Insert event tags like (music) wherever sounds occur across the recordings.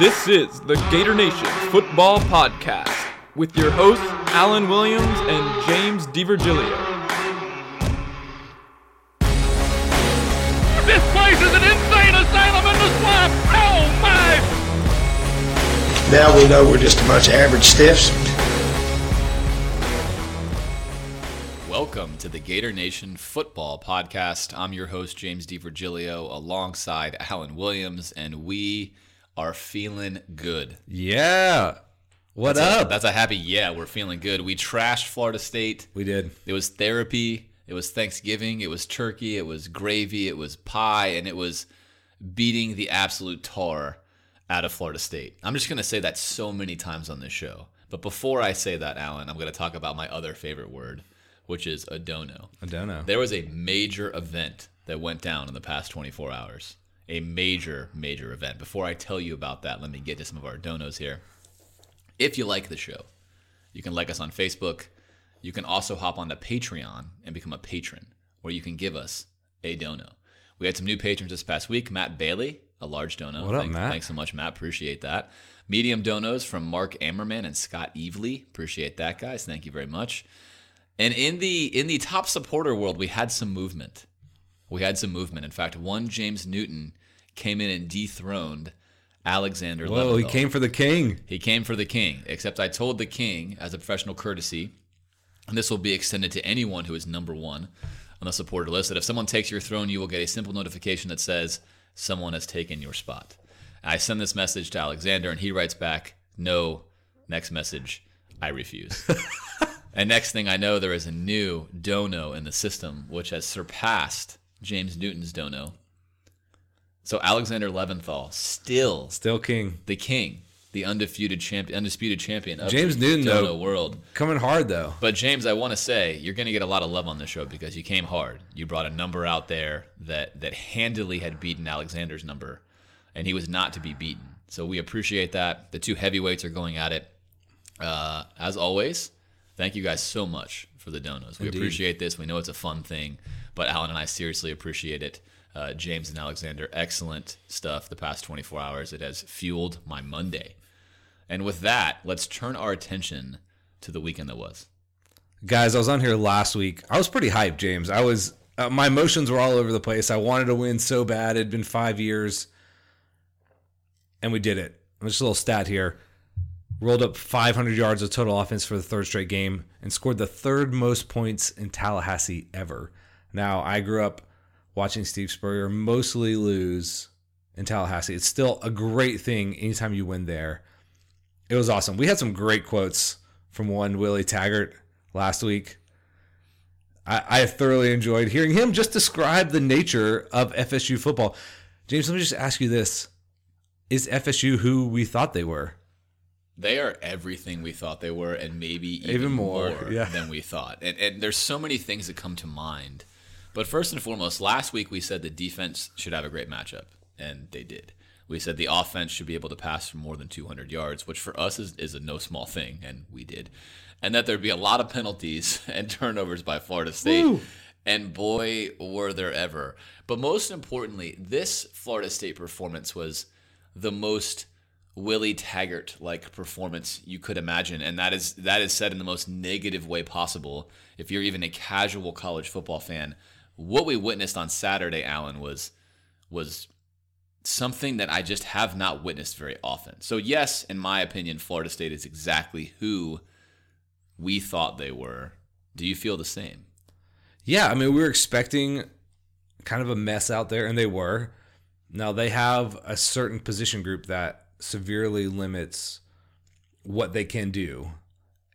This is the Gator Nation Football Podcast with your hosts, Alan Williams and James DiVirgilio. This place is an insane asylum in the swamp! Oh my! Now we know we're just a bunch of average stiffs. Welcome to the Gator Nation Football Podcast. I'm your host, James DiVirgilio, alongside Alan Williams, and we are feeling good. Yeah. What That's a- up? that's a happy yeah, we're feeling good. We trashed Florida State. we did. It was therapy, it was Thanksgiving, it was turkey, it was gravy, it was pie, and it was beating the absolute tar out of Florida State. I'm just going to say that so many times on this show. But before I say that, Alan, I'm going to talk about my other favorite word, which is a dono. I don't. There was a major event that went down in the past 24 hours. A major, major event. Before I tell you about that, let me get to some of our donos here. If you like the show, you can like us on Facebook. You can also hop on to Patreon and become a patron, where you can give us a dono. We had some new patrons this past week. Matt Bailey, a large dono. What up, Thank- Matt? Thanks so much, Matt. Appreciate that. Medium donos from Mark Ammerman and Scott Evely. Appreciate that, guys. Thank you very much. And in the in the top supporter world, we had some movement. We had some movement. In fact, one James Newton came in and dethroned Alexander. Whoa, he came for the king. He came for the king, except I told the king, as a professional courtesy, and this will be extended to anyone who is number one on the supporter list, that if someone takes your throne, you will get a simple notification that says someone has taken your spot. I send this message to Alexander, and he writes back, No, next message, I refuse. (laughs) and next thing I know, there is a new dono in the system, which has surpassed James Newton's dono. So Alexander Leventhal still Still king. the king, the undefeated champion, undisputed champion of James the Newton, though. world. Coming hard though. But James, I want to say you're going to get a lot of love on this show because you came hard. You brought a number out there that that handily had beaten Alexander's number, and he was not to be beaten. So we appreciate that. The two heavyweights are going at it. Uh, as always, thank you guys so much for the donos. We appreciate this. We know it's a fun thing, but Alan and I seriously appreciate it. Uh, James and Alexander, excellent stuff the past 24 hours. It has fueled my Monday. And with that, let's turn our attention to the weekend that was. Guys, I was on here last week. I was pretty hyped, James. I was uh, my emotions were all over the place. I wanted to win so bad. It'd been 5 years and we did it. Just a little stat here. Rolled up 500 yards of total offense for the third straight game and scored the third most points in Tallahassee ever. Now, I grew up watching Steve Spurrier mostly lose in Tallahassee. It's still a great thing anytime you win there. It was awesome. We had some great quotes from one Willie Taggart last week. I, I thoroughly enjoyed hearing him just describe the nature of FSU football. James, let me just ask you this. Is FSU who we thought they were? They are everything we thought they were, and maybe even, Even more, more, yeah. than we thought. And, and there's so many things that come to mind. But first and foremost, last week we said the defense should have a great matchup, and they did. We said the offense should be able to pass for more than 200 yards, which for us is, is a no small thing, and we did. And that there'd be a lot of penalties (laughs) and turnovers by Florida State. And boy, were there ever. But most importantly, this Florida State performance was the most Willie Taggart like performance you could imagine, and that is that is said in the most negative way possible. If you're even a casual college football fan, what we witnessed on Saturday, Alan, was was something that I just have not witnessed very often. So yes, in my opinion, Florida State is exactly who we thought they were. Do you feel the same? Yeah, I mean, we were expecting kind of a mess out there, and they were. Now, they have a certain position group that severely limits what they can do.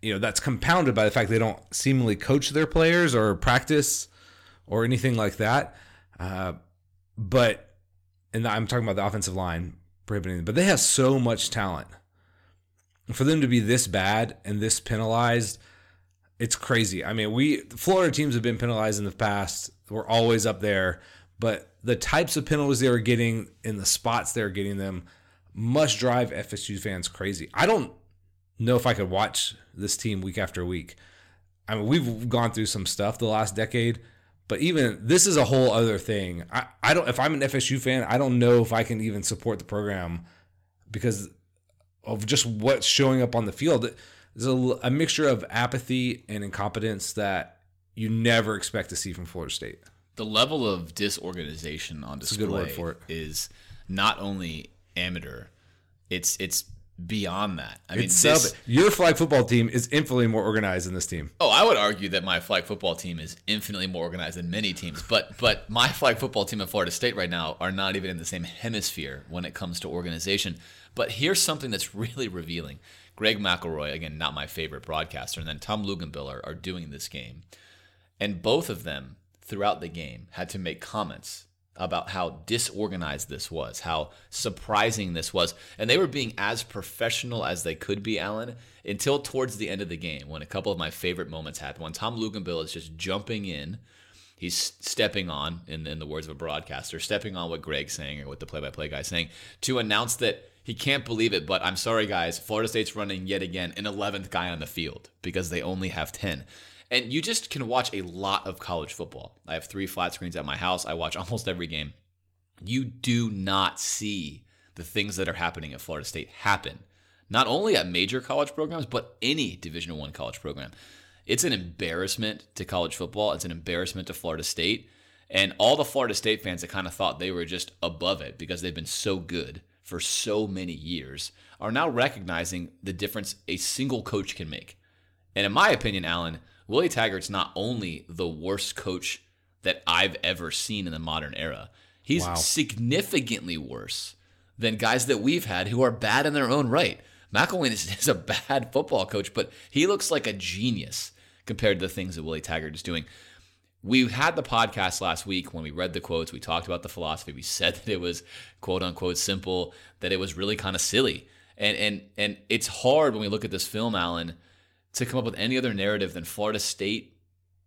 You know, that's compounded by the fact they don't seemingly coach their players or practice or anything like that. Uh, but, and I'm talking about the offensive line prohibiting but they have so much talent. For them to be this bad and this penalized, it's crazy. I mean, we Florida teams have been penalized in the past. We're always up there, but the types of penalties they were getting in the spots they're getting them must drive FSU fans crazy. I don't know if I could watch this team week after week. I mean, we've gone through some stuff the last decade, but even this is a whole other thing. I, I don't if I'm an FSU fan, I don't know if I can even support the program because of just what's showing up on the field. There's a, a mixture of apathy and incompetence that you never expect to see from Florida State. The level of disorganization on display good word for it. is not only amateur, it's it's beyond that. I mean, this, your flag football team is infinitely more organized than this team. Oh, I would argue that my flag football team is infinitely more organized than many teams, but but my flag football team at Florida State right now are not even in the same hemisphere when it comes to organization. But here's something that's really revealing. Greg McElroy, again, not my favorite broadcaster, and then Tom Luginbill are, are doing this game. And both of them, throughout the game, had to make comments about how disorganized this was, how surprising this was. And they were being as professional as they could be, Alan, until towards the end of the game when a couple of my favorite moments happened. When Tom Luginbill is just jumping in, he's stepping on, in, in the words of a broadcaster, stepping on what Greg's saying or what the play by play guy's saying to announce that he can't believe it, but I'm sorry, guys, Florida State's running yet again an 11th guy on the field because they only have 10. And you just can watch a lot of college football. I have three flat screens at my house. I watch (laughs) almost every game. You do not see the things that are happening at Florida State happen. Not only at major college programs, but any Division 1 college program. It's an embarrassment to college football. It's an embarrassment to Florida State. And all the Florida State fans that kind of thought they were just above it because they've been so good for so many years are now recognizing the difference a single coach can make. And in my opinion, Alan, Willie Taggart's not only the worst coach that I've ever seen in the modern era, he's Wow. significantly worse than guys that we've had who are bad in their own right. McElwain is, (laughs) is a bad football coach, but he looks like a genius compared to the things that Willie Taggart is doing. We had the podcast last week when we read the quotes. We talked about the philosophy. We said that it was quote unquote simple, that it was really kind of silly. And and and it's hard when we look at this film, Alan, to come up with any other narrative than Florida State.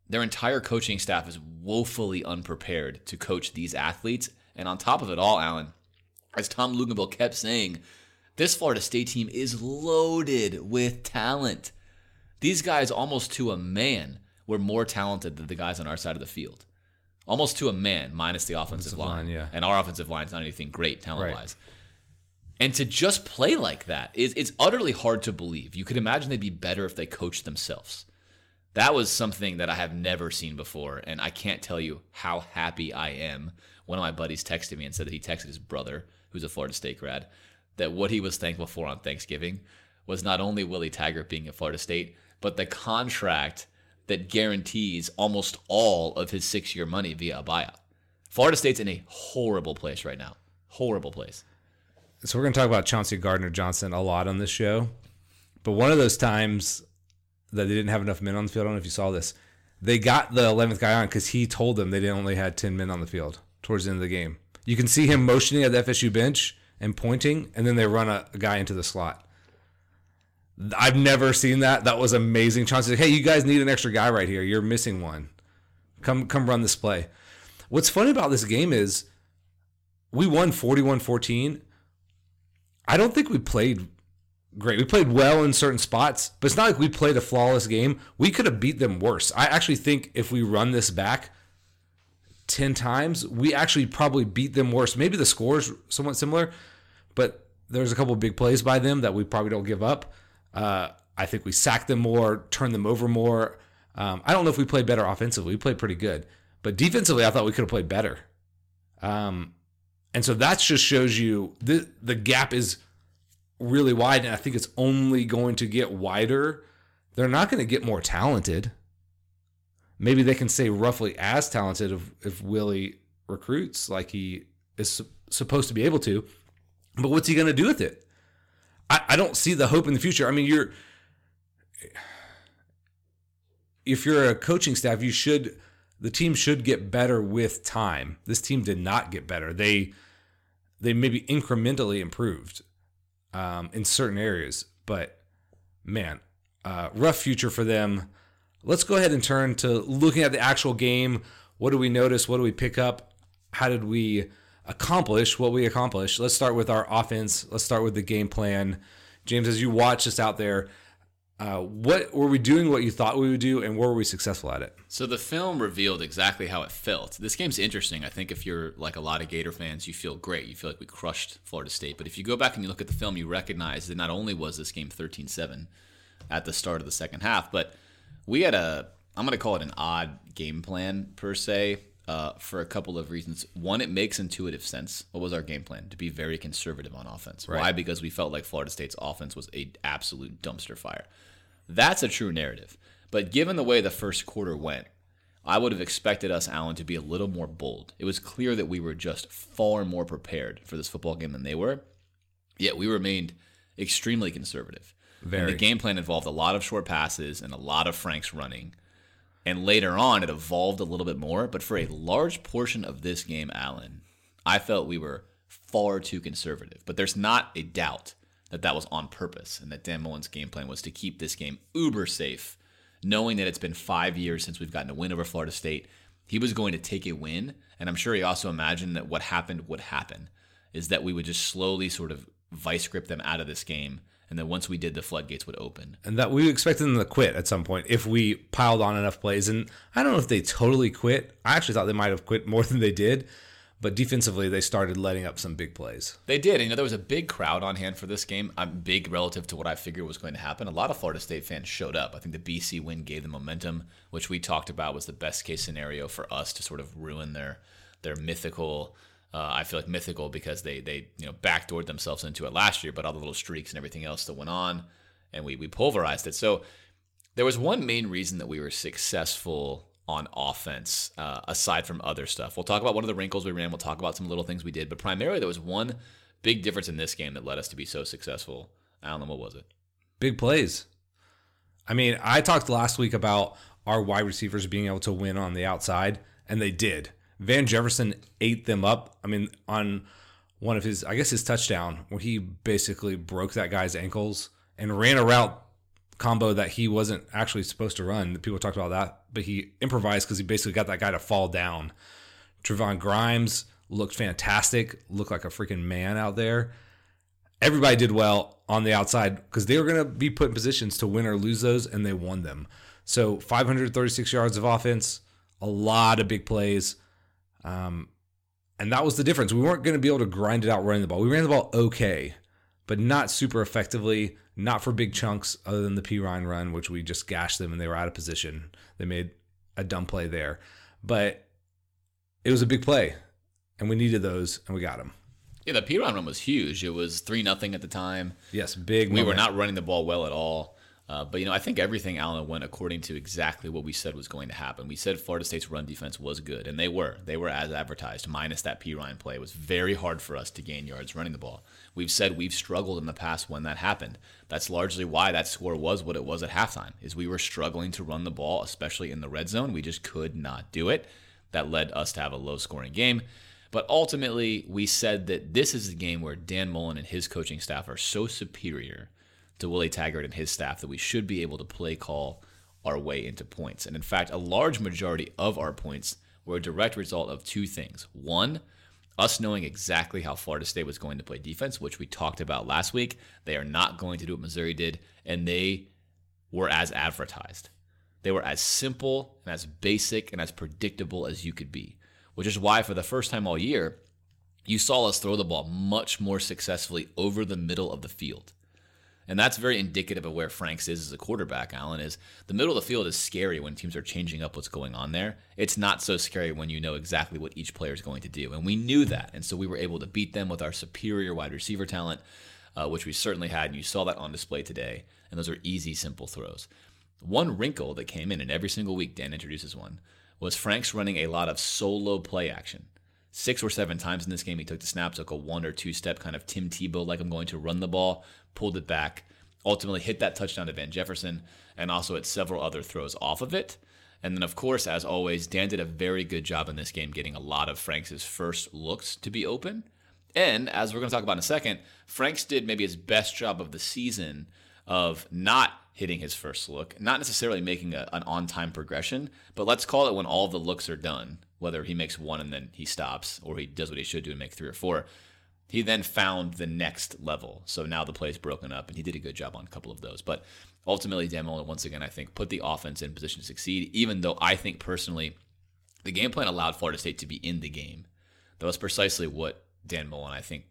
Their entire coaching staff is woefully unprepared to coach these athletes. And on top of it all, Alan, as Tom Luginbill kept saying, this Florida State team is loaded with talent. These guys, almost to a man, were more talented than the guys on our side of the field. Almost to a man, minus the offensive, Offensive line. line, yeah. And our offensive line is not anything great talent Right. And to just play like that is it's utterly hard to believe. You could imagine they'd be better if they coached themselves. That was something that I have never seen before, and I can't tell you how happy I am. One of my buddies texted me and said that he texted his brother, who's a Florida State grad, that what he was thankful for on Thanksgiving was not only Willie Taggart being at Florida State, but the contract that guarantees almost all of his six year money via a buyout. Florida State's in a horrible place right now. Horrible place. So we're going to talk about Chauncey Gardner Johnson a lot on this show. But one of those times that they didn't have enough men on the field, I don't know if you saw this. They got the 11th guy on because he told them they only had 10 men on the field towards the end of the game. You can see him motioning at the FSU bench and pointing, and then they run a, a guy into the slot. I've never seen that. That was amazing. Chauncey's like, hey, you guys need an extra guy right here. You're missing one. Come come run this play. What's funny about this game is we won 41-14. I don't think we played great. We played well in certain spots, but it's not like we played a flawless game. We could have beat them worse. I actually think if we run this back 10 times, we actually probably beat them worse. Maybe the score's somewhat similar, but there's a couple big plays by them that we probably don't give up. Uh, I think we sacked them more, turned them over more. Um, I don't know if we played better offensively. We played pretty good, but defensively, I thought we could have played better. Um, and so that just shows you the the gap is really wide, and I think it's only going to get wider. They're not going to get more talented. Maybe they can stay roughly as talented if, if Willie recruits like he is su- supposed to be able to. But what's he going to do with it? I, I don't see the hope in the future. I mean, you're if you're a coaching staff, you should the team should get better with time. This team did not get better. They they maybe incrementally improved um, in certain areas, but man, uh, rough future for them. Let's go ahead and turn to looking at the actual game. What do we notice? What do we pick up? How did we accomplish what we accomplished? Let's start with our offense. Let's start with the game plan. James, as you watch this out there, Uh, what were we doing? What you thought we would do, and were we successful at it? So the film revealed exactly how it felt. This game's interesting. I think if you're like a lot of Gator fans, you feel great. You feel like we crushed Florida State. But if you go back and you look at the film, you recognize that not only was this game 13-7 at the start of the second half, but we had a I'm going to call it an odd game plan per se. Uh, for a couple of reasons. One, it makes intuitive sense. What was our game plan? To be very conservative on offense. Right. Why? Because we felt like Florida State's offense was a absolute dumpster fire. That's a true narrative. But given the way the first quarter went, I would have expected us, Alan, to be a little more bold. It was clear that we were just far more prepared for this football game than they were. Yet we remained extremely conservative. Very. And the game plan involved a lot of short passes and a lot of Franks running. And later on, it evolved a little bit more. But for a large portion of this game, Alan, I felt we were far too conservative. But there's not a doubt that that was on purpose and that Dan Mullen's game plan was to keep this game uber safe, knowing that it's been five years since we've gotten a win over Florida State. He was going to take a win. And I'm sure he also imagined that what happened would happen is that we would just slowly sort of vice grip them out of this game and then once we did, the floodgates would open. And that we expected them to quit at some point if we piled on enough plays. And I don't know if they totally quit. I actually thought they might have quit more (laughs) than they did. But defensively, they started letting up some big plays. They did. You know, there was a big crowd on hand for this game. I'm big relative to what I figured was going to happen. A lot of Florida State fans showed up. I think the BC win gave them momentum, which we talked about was the best case scenario for us to sort of ruin their their mythical uh, I feel like mythical because they they you know backdoored themselves into it last year, but all the little streaks and everything else that went on, and we we pulverized it. So there was one main reason that we were successful on offense, uh, aside from other stuff. We'll talk about one of the wrinkles we ran. We'll talk about some little things we did, but primarily there was one big difference in this game that led us to be so successful. Alan, what was it? Big plays. I mean, I talked last week about our wide receivers being able to win on the outside, and they did. Van Jefferson ate them up. I mean, on one of his, I guess his touchdown, where he basically broke that guy's ankles and ran a route combo that he wasn't actually supposed to run. People talked about that, but he improvised because he basically got that guy to fall down. Trevon Grimes looked fantastic, looked like a freaking man out there. Everybody did well on the outside because they were going to be put in positions to win or lose those, and they won them. So 536 yards of offense, a lot of big plays. Um, and that was the difference. We weren't going to be able to grind it out running the ball. We ran the ball okay, but not super effectively, not for big chunks other than the Perine run, which we just gashed them and they were out of position. They made a dumb play there. But it was a big play, and we needed those, and we got them. Yeah, the Perine run was huge. It was 3 nothing at the time. Yes, big. We were not running the ball well at all. Uh, but you know, I think everything Alan went according to exactly what we said was going to happen. We said Florida State's run defense was good, and they were. They were as advertised, minus that Perine play. It was very hard for us to gain yards running the ball. We've said we've struggled in the past when that happened. That's largely why that score was what it was at halftime. Is we were struggling to run the ball, especially in the red zone. We just could not do it. That led us to have a low-scoring game. But ultimately, we said that this is a game where Dan Mullen and his coaching staff are so superior to Willie Taggart and his staff that we should be able to play call our way into points. And in fact, a large majority of our points were a direct result of two things. One, us knowing exactly how Florida State was going to play defense, which we talked about last week. They are not going to do what Missouri did, and they were as advertised. They were as simple and as basic and as predictable as you could be, which is why for the first time all year, you saw us throw the ball much more successfully over the middle of the field. And that's very indicative of where Franks is as a quarterback, Alan, is the middle of the field is scary when teams are changing up what's going on there. It's not so scary when you know exactly what each player is going to do. And we knew that. And so we were able to beat them with our superior wide receiver talent, uh, which we certainly had. And you saw that on display today. And those are easy, simple throws. One wrinkle that came in, and every single week Dan introduces one, was Franks running a lot of solo play action six or seven times in this game. He took the snap, took a one or two step kind of Tim Tebow, like I'm going to run the ball, pulled it back, ultimately hit that touchdown to Van Jefferson, and also had several other throws off of it. And then, of course, as always, Dan did a very good job in this game getting a lot of Franks' first looks to be open. And as we're going to talk about in a second, Franks did maybe his best job of the season of not hitting his first look, not necessarily making a, an on time progression, but let's call it when all the looks are done, whether he makes one and then he stops or he does what he should do and make three or four. He then found the next level. So now the play is broken up, and he did a good job on a couple of those. But ultimately, Dan Mullen, once again, I think, put the offense in position to succeed, even though I think personally the game plan allowed Florida State to be in the game. That was precisely what Dan Mullen, I think,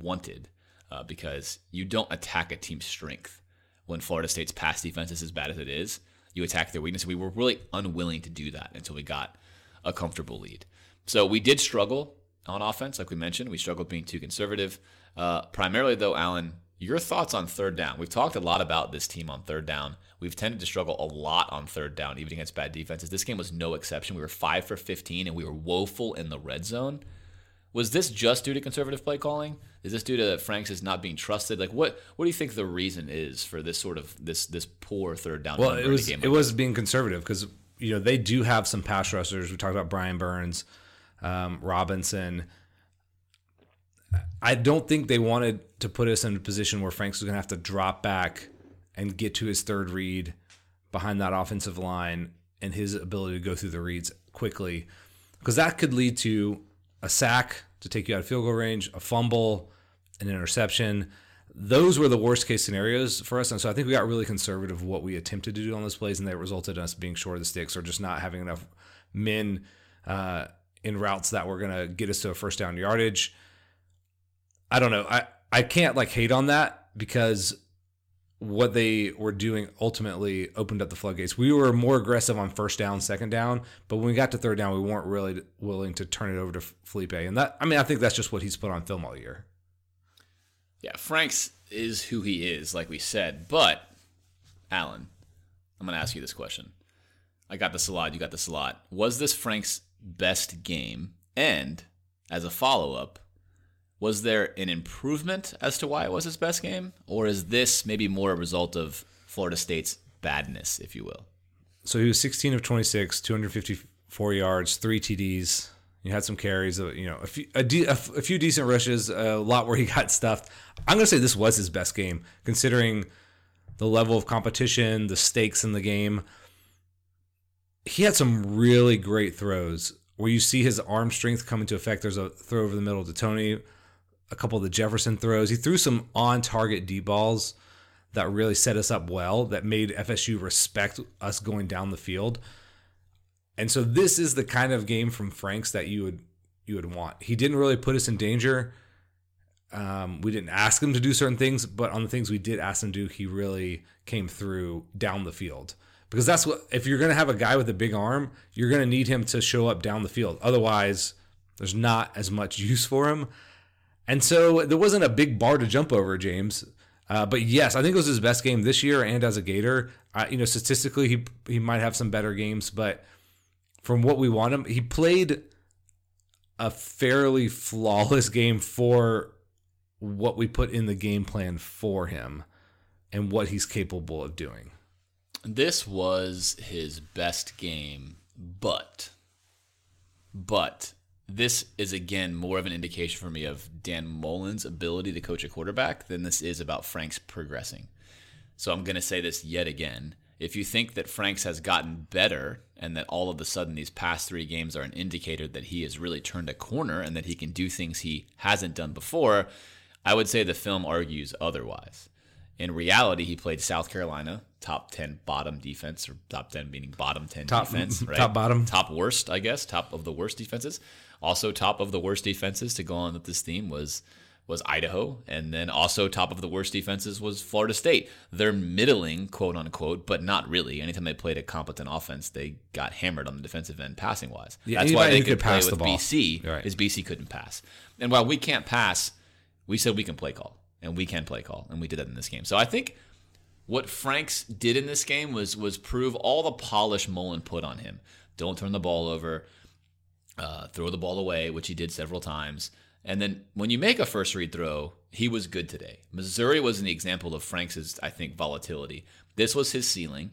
wanted uh, because you don't attack a team's strength when Florida State's pass defense is as bad as it is. You attack their weakness. We were really unwilling to do that until we got a comfortable lead. So we did struggle on offense, like we mentioned. We struggled being too conservative. Uh, primarily, though, Alan, your thoughts on third down. We've talked a lot about this team on third down. We've tended to struggle a lot on third down, even against bad defenses. This game was no exception. We were five for 15, and we were woeful in the red zone. Was this just due to conservative play calling? Is this due to Franks is not being trusted? Like what what do you think the reason is for this sort of this this poor third down? Well, it was it was being conservative because you know they do have some pass rushers. We talked about Brian Burns, um, Robinson. I don't think they wanted to put us in a position where Franks was going to have to drop back and get to his third read behind that offensive line and his ability to go through the reads quickly because that could lead to a sack to take you out of field goal range, a fumble, an interception. Those were the worst case scenarios for us. And so I think we got really conservative what we attempted to do on those plays, and that resulted in us being short of the sticks or just not having enough men uh, in routes that were going to get us to a first down yardage. I don't know. I, I can't like hate on that because what they were doing ultimately opened up the floodgates. We were more aggressive on first down, second down, but when we got to third down, we weren't really willing to turn it over to Feleipe. And that, I mean, I think that's just what he's put on film all year. Yeah, Franks is who he is, like we said. But, Alan, I'm going to ask you this question. I got a lot. You got a lot. Was this Frank's best game? And as a follow up, was there an improvement as to why it was his best game? Or is this maybe more a result of Florida State's badness, if you will? So he was 16 of 26, 254 yards, three TDs, you had some carries, uh, you know, a few, a, de- a few decent rushes, a lot where he (laughs) got stuffed. I'm to say this was his best game, considering the level of competition, the stakes in the game. He had some really great throws where you see his arm strength come into effect. There's a throw over the middle to Tony, a couple of the Jefferson throws. He threw some on target D balls that really set us up well, that made FSU respect us going down the field. And so this is the kind of game from Franks that you would you would want. He didn't really put us in danger. Um, we didn't ask him to do certain things, but on the things we did ask him to do, he really came through down the field. Because that's what if you're going to have a guy with a big arm, you're going to need him to show up down the field. Otherwise, there's not as much use for him. And so there wasn't a big bar to jump over, James. Uh, but yes, I think it was his best game this year and as a Gator. Uh, you know, statistically, he he might have some better games, but from what we want him. He played a fairly flawless game for what we put in the game plan for him and what he's capable of doing. This was his best game, but but this is again more of an indication for me of Dan Mullen's ability to coach a quarterback than this is about Frank's progressing. So I'm going to say this yet again. If you think that Franks has gotten better and that all of a sudden these past three games are an indicator that he has really turned a corner and that he can do things he hasn't done before, I would say the film argues otherwise. In reality, he played South Carolina, top 10 bottom defense, or top 10 meaning bottom 10 top, defense, (laughs) right? Top bottom. Top worst, I guess, top of the worst defenses. Also, top of the worst defenses to go on with this theme was was Idaho, and then also top of the worst defenses was Florida State. They're middling, quote unquote, but not really. Anytime they played a competent offense, they got hammered on the defensive end passing wise. Yeah, That's why they could, could play with BC, right. is BC couldn't pass. And while we can't pass, we said we can play call, and we can play call, and we did that in this game. So I think what Franks did in this game was was prove all the polish Mullen put on him. Don't turn the ball over, uh, throw the ball away, which he did several times. And then when you make a first read throw, he was good today. Missouri was an example of Frank's, I think, volatility. This was his ceiling.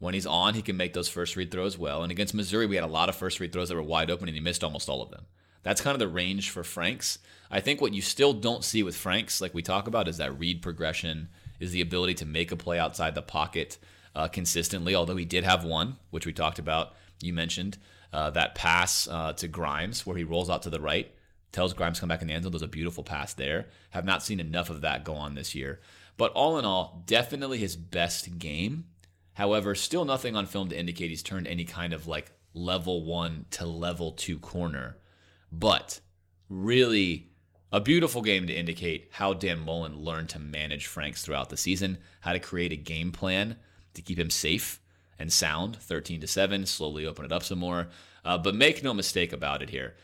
When he's on, he can make those first read throws well. And against Missouri, we had a lot of first read throws that were wide open, and he missed almost all of them. That's kind of the range for Franks. I think what you still don't see with Franks, like we talk about, is that read progression, is the ability to make a play outside the pocket uh, consistently. Although he did have one, which we talked about. You mentioned uh, that pass uh, to Grimes where he rolls out to the right tells Grimes come back in the end zone. There's a beautiful pass there. Have not seen enough of that go on this year. But all in all, definitely his best game. However, still nothing on film to indicate he's turned any kind of like level one to level two corner. But really a beautiful game to indicate how Dan Mullen learned to manage Franks throughout the season, how to create a game plan to keep him safe and sound, 13 to 7, slowly open it up some more. Uh, but make no mistake about it here.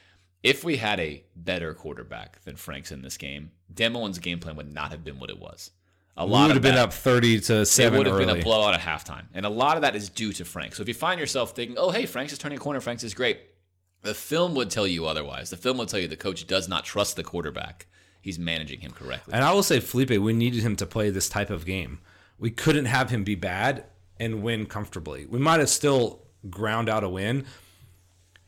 If we had a better quarterback than Franks in this game, Dan Mullen's game plan would not have been what it was. A lot would have been up 30 to 7 It would have early. been a blowout at halftime. And a lot of that is due to Franks. So if you find yourself thinking, oh, hey, Franks is turning a corner, Franks is great, the film would tell you otherwise. The film would tell you the coach does not trust the quarterback. He's managing him correctly. And I will say, Feleipe, we needed him to play this type of game. We couldn't have him be bad and win comfortably. We might have still ground out a win.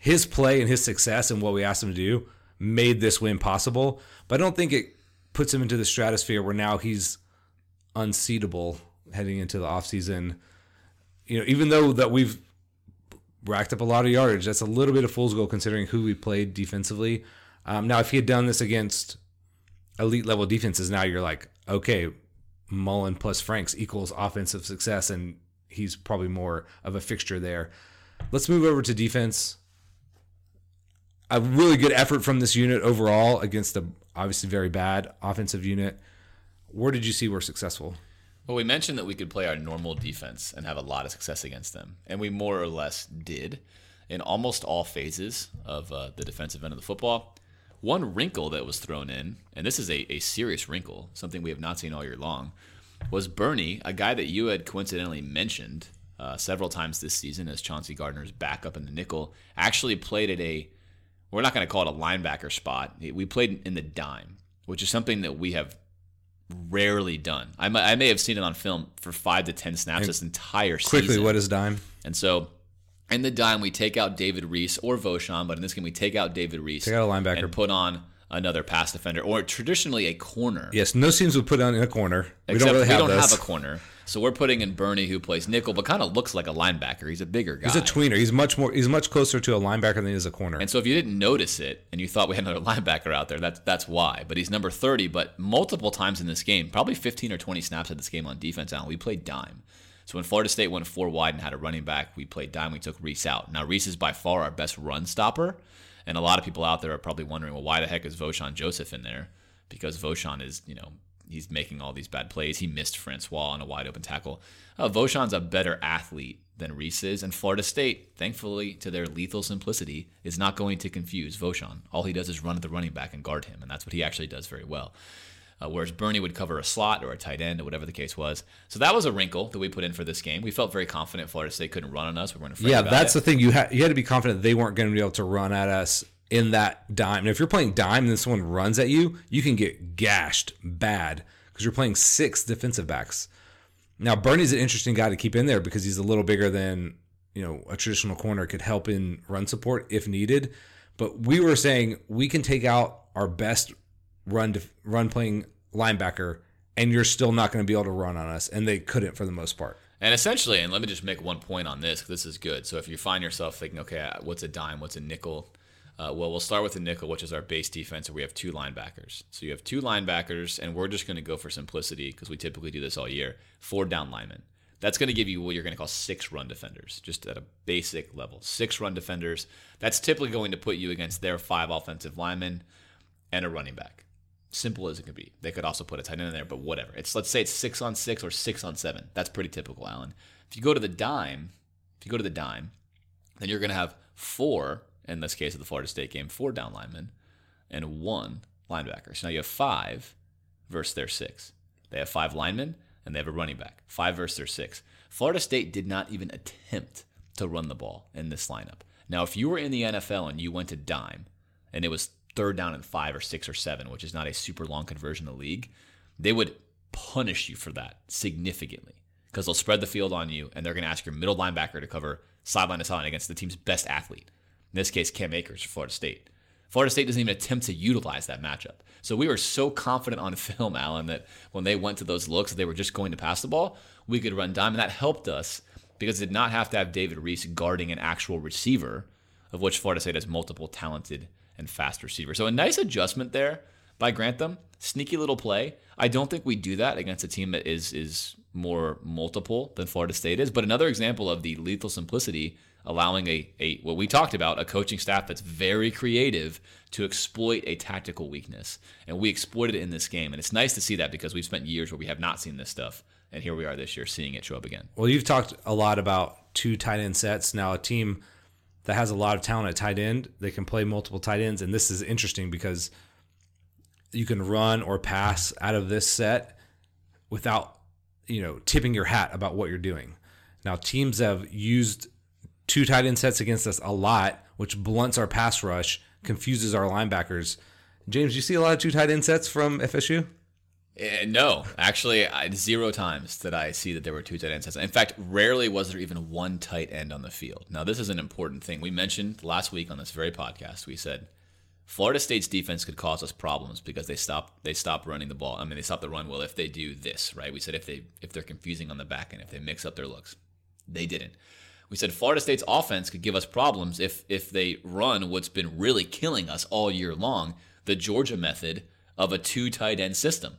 His play and his success and what we asked him to do made this win possible. But I don't think it puts him into the stratosphere where now he's unseatable heading into the offseason. You know, even though that we've racked up a lot of yardage, that's a little bit of fool's goal considering who we played defensively. Um, now, if he had done this against elite level defenses, now you're like, okay, Mullen plus Franks equals offensive success, and he's probably more of a fixture there. Let's move over to defense. A really good effort from this unit overall against a obviously very bad offensive unit. Where did you see we're successful? Well, we mentioned that we could play our normal defense and have a lot of success against them, and we more or less did in almost all phases of uh, the defensive end of the football. One wrinkle that was thrown in, and this is a, a serious wrinkle, something we have not seen all year long, was Burney, a guy that you had coincidentally mentioned uh, several times this season as Chauncey Gardner's backup in the nickel, actually played at a, we're not going to call it a linebacker spot. We played in the dime, which is something that we have rarely done. I, may, I may have seen it on film for five to ten snaps and this entire quickly, season. Quickly, what is dime? And so in the dime, we take out David Reese or Vosean, but in this game, we take out David Reese. Take out a linebacker. And put on another pass defender, or traditionally a corner. Yes, no teams would put on in a corner. We don't really we have don't have a corner. So we're putting in Burney, who plays nickel, but kind of looks like a linebacker. He's a bigger guy. He's a tweener. He's much more. He's much closer to a linebacker than he is a corner. And so if you didn't notice it and you thought we had another (laughs) linebacker out there, that's that's why. But he's number thirty. But multiple times in this game, probably fifteen or twenty snaps at this game on defense. Now we played dime. So when Florida State went four wide and had a running back, we played dime. We took Reese out. Now Reese is by far our best run stopper, and a lot of people out there are probably wondering, well, why the heck is Vosean Joseph in there? Because Vosean is, you know, he's making all these bad plays. He missed Francois on a wide open tackle. Uh, Vosean's a better athlete than Reese is, and Florida State, thankfully to their lethal simplicity, is not going to confuse Vosean. All he does is run at the running back and guard him, and that's what he actually does very well uh, whereas Burney would cover a slot or a tight end or whatever the case was. So that was a wrinkle that we put in for this game. We felt very confident Florida State couldn't run on us. We weren't afraid. Yeah, that's it. the thing. You had you had to be confident they weren't going to be able to run at us in that dime. And if you're playing dime and someone runs at you, you can get gashed bad because you're playing six defensive backs. Now Burney's an interesting guy to keep in there because he's a little bigger than you know a traditional corner could help in run support if needed. But we were saying we can take out our best run run playing linebacker, and you're still not going to be able to run on us. And they couldn't for the most part. And essentially, and let me just make one point on this, this is good. So if you find yourself thinking, okay, what's a dime? What's a nickel? Uh, well, we'll start with the nickel, which is our base defense, where we have two linebackers. So you have two linebackers, and we're just going to go for simplicity because we typically do this all year. Four down linemen. That's going to give you what you're going to call six run defenders, just at a basic level. Six run defenders. That's typically going to put you against their five offensive linemen and a running back simple as it could be. They could also put a tight end in there, but whatever. It's let's say it's six on six or six on seven. That's pretty typical, Alan. If you go to the dime, if you go to the dime, then you're going to have four in this case of the Florida State game, four down linemen and one linebacker. So now you have five versus their six. They have five linemen and they have a running back. Five versus their six. Florida State did not even attempt to run the ball in this lineup. Now, if you were in the NFL and you went to dime and it was third down and five or six or seven, which is not a super long conversion in the league, they would punish you for that significantly because they'll spread the field on you and they're going to ask your middle linebacker to cover sideline to sideline against the team's best athlete. In this case, Cam Akers for Florida State. Florida State doesn't even attempt to utilize that matchup. So we were so confident on film, Alan, that when they went to those looks, they were just going to pass the ball. We could run dime, and that helped us because it did not have to have David Reese guarding an actual receiver, of which Florida State has multiple talented and fast receivers. So a nice adjustment there by Grantham. Sneaky little play. I don't think we do that against a team that is is more multiple than Florida State is. But another example of the lethal simplicity, allowing a, a what we talked about, a coaching staff that's very creative to exploit a tactical weakness. And we exploited it in this game. And it's nice to see that because we've spent years where we have not seen this stuff. And here we are this year seeing it show up again. Well, you've talked a lot about two tight end sets. Now, a team that has a lot of talent at tight end, they can play multiple tight ends. And this is interesting because you can run or pass out of this set without, you know, tipping your hat about what you're doing. Now, teams have used two tight end sets against us a lot, which blunts our pass rush, confuses our linebackers. James, do you see a lot of two tight end sets from FSU? Uh, no, actually, I, zero times did I see that there were two tight end sets. In fact, rarely was there even one tight end on the field. Now, this is an important thing. We mentioned last week on this very podcast. We said Florida State's defense could cause us problems because they stop they stop running the ball. I mean, they stop the run well if they do this, right? We said if they if they're confusing on the back end, if they mix up their looks. They didn't. We said Florida State's offense could give us problems if if they run what's been really killing us all year long, the Georgia method of a two tight end system.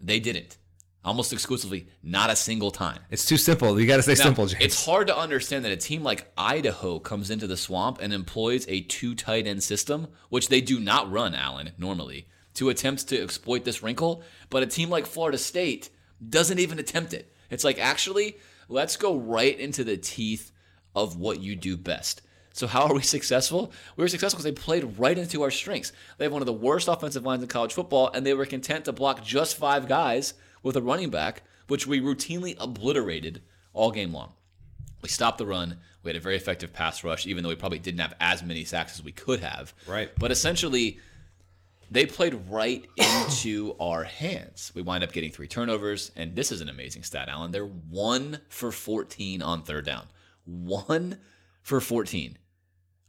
They didn't. Almost exclusively, not a single time. It's too simple. You got to say Now, simple, James. It's hard to understand that a team like Idaho comes into the swamp and employs a two tight end system, which they do not run, Alan, normally, to attempt to exploit this wrinkle. But a team like Florida State doesn't even attempt it. It's like, actually, let's go right into the teeth of what you do best. So how are we (laughs) successful? We were successful because they played right into our strengths. They have one of the worst offensive lines in college football, and they were content to block just five guys with a running back, which we routinely obliterated all game long. We stopped the run. We had a very effective pass rush, even though we probably didn't have as many sacks as we could have. Right. But essentially, they played right into our hands. We wind up getting three turnovers, and this is an amazing stat, Alan. They're one for 14 on third down. One for 14.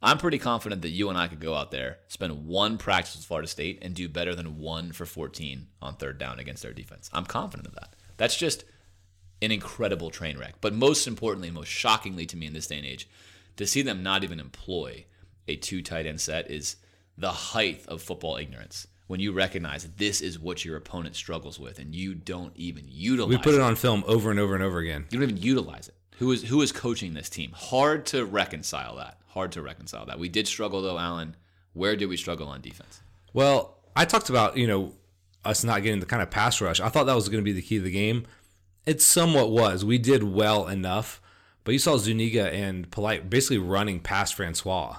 I'm pretty confident that you and I could go out there, spend one practice with Florida State, and do better than one for 14 on third down against their defense. I'm confident of that. That's just an incredible train wreck. But most importantly, most shockingly to me in this day and age, to see them not even employ a two tight end set is the height of football ignorance. When you recognize that this is what your opponent struggles with, and you don't even utilize it. we put it on film over and over and over again. you don't even utilize it. Who is who is coaching this team? Hard to reconcile that. Hard to reconcile that. We did struggle though, Alan. Where did we struggle on defense? Well, I talked about, you know, us not getting the kind of pass rush. I thought that was going to be the key to the game. It somewhat was. We did well enough, but you saw Zuniga and Polite basically running past Francois,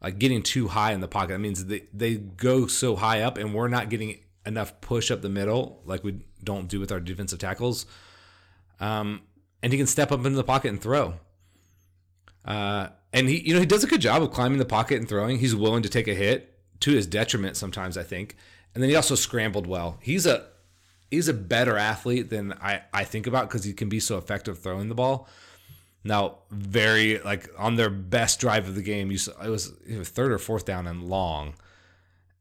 like getting too high in the pocket. That means they, they go so high up, and we're not getting enough push up the middle like we don't do with our defensive tackles. Um, and he can step up into the pocket and throw. Uh, and he, you know, he does a good job of climbing the pocket and throwing. He's willing to take a hit to his detriment sometimes, I think. And then he also scrambled well. He's a he's a better athlete than I, I think about because he can be so effective throwing the ball. Now, very like on their best drive of the game, you saw, it was, third or fourth down and long,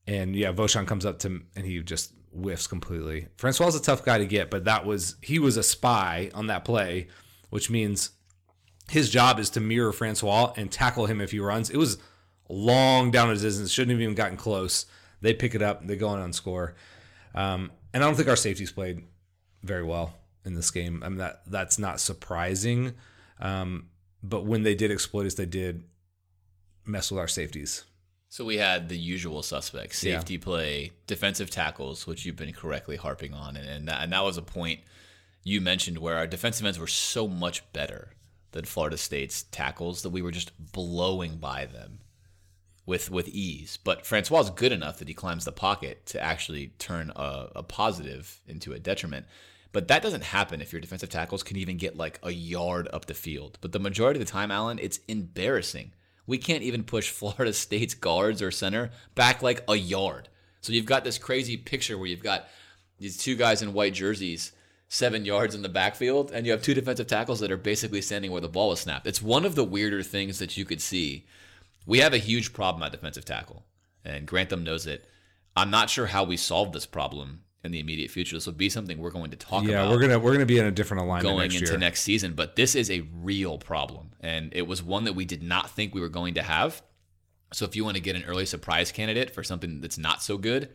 and yeah, Vosean comes up to and he just whiffs completely. Francois is a tough guy to get, but that was he was a spy on that play, which means his job is to mirror Francois and tackle him if he runs. It was long down his distance, shouldn't have even gotten close. They pick it up, they go on and score. Um, and I don't think our safeties played very well in this game. I mean that that's not surprising. Um, but when they did exploit us, they did mess with our safeties. So we had the usual suspects: safety play, defensive tackles, which you've been correctly harping on, and and that, and that was a point you mentioned where our defensive ends were so much better than Florida State's tackles that we were just blowing by them with with ease. But Francois is good enough that he climbs the pocket to actually turn a, a positive into a detriment. But that doesn't happen if your defensive tackles can even get like a yard up the field. But the majority of the time, Alan, it's embarrassing. We can't even push (laughs) Florida State's guards or center back like a yard. So you've got this crazy picture where you've got these two guys in white jerseys, seven yards in the backfield, and you have two defensive tackles that are basically standing where the ball was snapped. It's one of the weirder things that you could see. We have a huge problem at defensive tackle, and Grantham knows it. I'm not sure how we solve this problem in the immediate future. This will be something we're going to talk Yeah, about Yeah, we're gonna we're gonna be in a different alignment going next into year. next season. But this is a real problem, and it was one that we did not think we were going to have. So if you want to get an early surprise candidate for something that's not so good,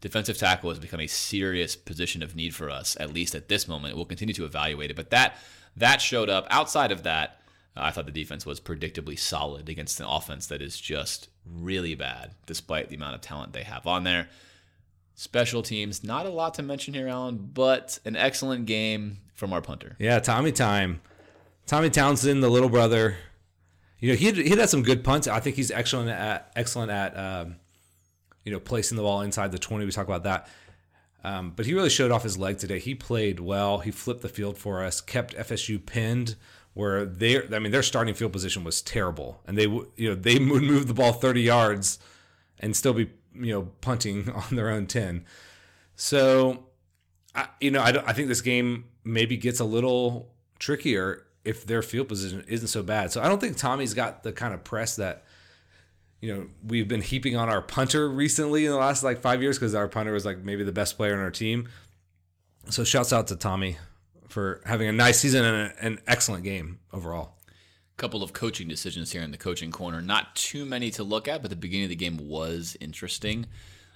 defensive tackle has become a serious position of need for us, at least at this moment. We'll continue to evaluate it. But that that showed up. Outside of that, I thought the defense was predictably solid against an offense that is just really bad, despite the amount of talent they have on there. Special teams, not a lot to mention here, Alan, but an excellent game from our punter. Yeah, Tommy time. Tommy Townsend, the little brother. You know, he he had some good punts. I think he's excellent at excellent at um, you know placing the ball inside the twenty. We talk about that. Um, but he really showed off his leg today. He played well. He flipped the field for us, kept FSU pinned where they I mean their starting field position was terrible, and they would you know they (laughs) would move the ball 30 yards and still be you know punting (laughs) on their own 10. So, I, you know I, I think this game maybe gets a little trickier if their field position isn't so bad. So I don't think Tommy's got the kind of press that you know we've been heaping on our punter recently in the last like five years because our punter was like maybe the best player on our team. So shouts out to Tommy for having a nice season and an excellent game overall. Couple of coaching decisions here in the coaching corner. Not too many to look at, but the beginning of the game was interesting.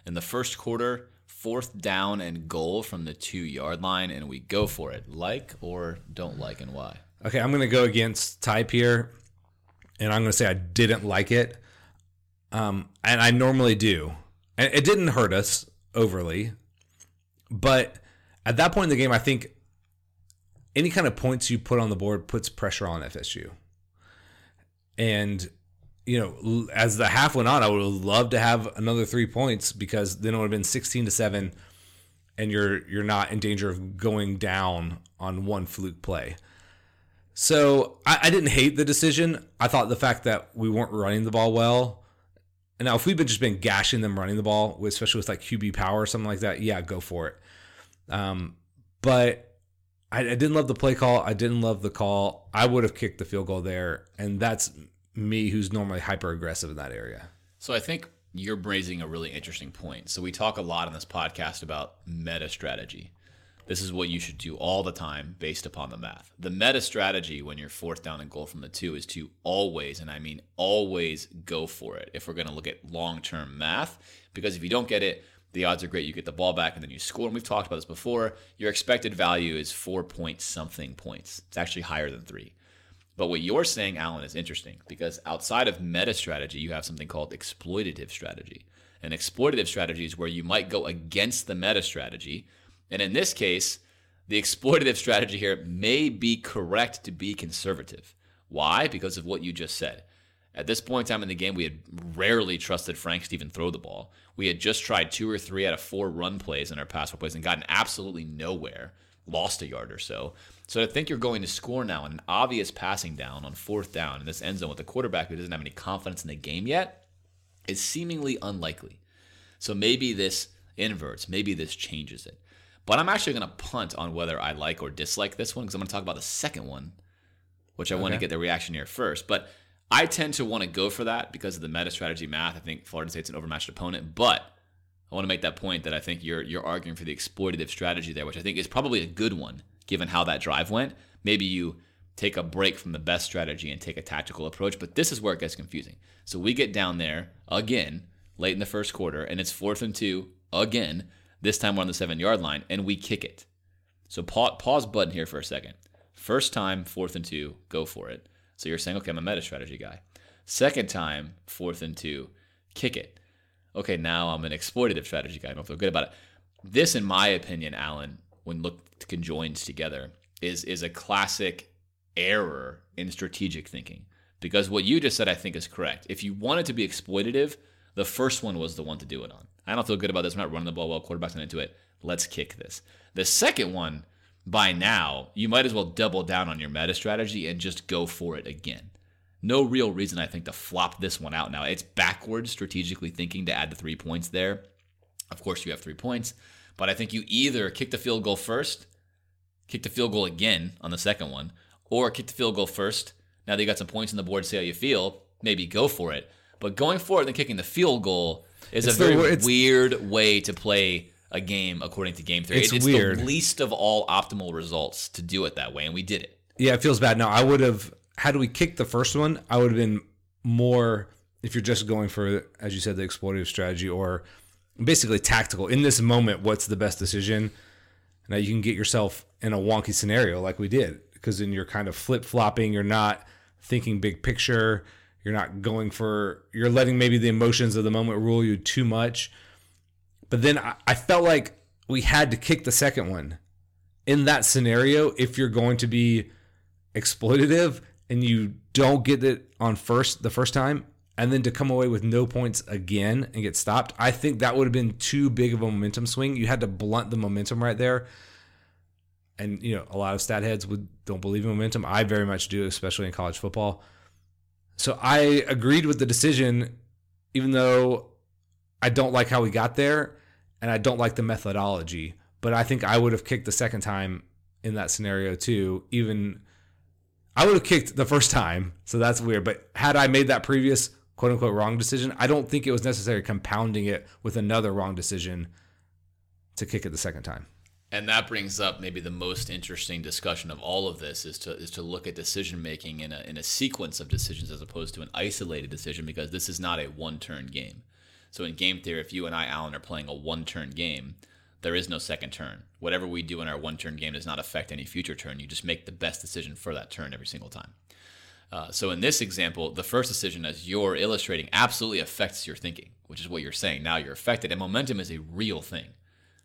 In the first quarter, fourth down and goal from the two yard line, and we go for it. Like or don't like, and why? Okay, I'm going to go against type here, and I'm going to say I didn't like it. Um, and I normally do. And it didn't hurt us overly, but at that point in the game, I think any kind of points you put on the board puts pressure on FSU. And you know, as the half went on, I would loved to have another three points because then it would have been sixteen to seven, and you're you're not in danger of going down on one fluke play. So I, I didn't hate the decision. I thought the fact that we weren't running the ball well. And now, if we've been just been gashing them running the ball, especially with like QB power or something like that, yeah, go for it. Um, but I, I didn't love the play call. I didn't love the call. I would have kicked the field goal there, and that's me, who's normally hyper aggressive in that area. So I think you're raising a really interesting point. So we talk a lot on this podcast about meta strategy. This is what you should do all the time based upon the math. The meta strategy when you're fourth down and goal from the two is to always, and I mean always, go for it if we're going to look at long term math. Because if you don't get it, the odds are great you get the ball back and then you score. And we've talked about this before. Your expected value is four point something points. It's actually higher than three. But what you're saying, Alan, is interesting because outside of meta strategy, you have something called exploitative strategy. An exploitative strategy is where you might go against the meta strategy. And in this case, the exploitative strategy here may be correct to be conservative. Why? Because of what you just said. At this point in time in the game, we had rarely trusted Franks to even throw the ball. We had just tried two or three out of four run plays in our pass plays and gotten absolutely nowhere, lost a yard or so. So to think you're going to score now on an obvious passing down on fourth down in this end zone with a quarterback who doesn't have any confidence in the game yet is seemingly unlikely. So maybe this inverts, maybe this changes it. But I'm actually going to punt on whether I like or dislike this one because I'm going to talk about the second one, which I okay. want to get the reaction here first. But I tend to want to go for that because of the meta strategy math. I think Florida State's an overmatched opponent, but I want to make that point that I think you're you're arguing for the exploitative strategy there, which I think is probably a good one given how that drive went. Maybe you take a break from the best strategy and take a tactical approach, but this is where it gets confusing. So we get down there again late in the first quarter, and it's fourth and two again. This time we're on the seven yard line, and we kick it. So pause, pause button here for a second. First time, fourth and two, go for it. So you're saying, okay, I'm a meta strategy guy. Second time, fourth and two, kick it. Okay, now I'm an exploitative strategy guy. I don't feel good about it. This, in my opinion, Alan, when looked conjoined together, is is a classic error in strategic thinking. Because what you just said, I think, is correct. If you wanted to be exploitative, the first one was the one to do it on. I don't feel good about this. We're not running the ball well. Quarterback's not into it. Let's kick this. The second one by now, you might as well double down on your meta strategy and just go for it again. No real reason, I think, to flop this one out now. It's backwards strategically thinking to add the three points there. Of course, you have three points, but I think you either kick the field goal first, kick the field goal again on the second one, or kick the field goal first. Now that you got some points on the board, see how you feel, maybe go for it. But going for it and kicking the field goal is it's a very the, weird way to play a game according to game theory. It's, it's weird. the least of all optimal results to do it that way, and we did it. Yeah, it feels bad. Now I would have had we kicked the first one, I would have been more if you're just going for, as you said, the exploitative strategy or basically tactical in this moment, what's the best decision? Now you can get yourself in a wonky scenario like we did because then you're kind of flip flopping. You're not thinking big picture. You're not going for, you're letting maybe the emotions of the moment rule you too much. But then I, I felt like we had to kick the second one in that scenario. If you're going to be exploitative and you don't get it on first the first time, and then to come away with no points again and get stopped, I think that would have been too big of a momentum swing. You had to blunt the momentum right there. And you know, a lot of stat heads would don't believe in momentum. I very much do, especially in college football. So I agreed with the decision, even though I don't like how we got there and I don't like the methodology. But I think I would have kicked the second time in that scenario too, even I would have kicked the first time, so that's weird. But had I made that previous quote unquote wrong decision, I don't think it was necessary compounding it with another wrong decision to kick it the second time. And that brings up maybe the most interesting discussion of all of this is to is to look at decision making in a in a sequence of decisions as opposed to an isolated decision because this is not a one turn game. So in game theory, if you and I, Alan, are playing a one turn game, there is no second turn. Whatever we do in our one turn game does not affect any future turn. You just make the best decision for that turn every single time. Uh, so in this example, the first decision, as you're illustrating, absolutely affects your thinking, which is what you're saying. Now you're affected, and momentum is a real thing.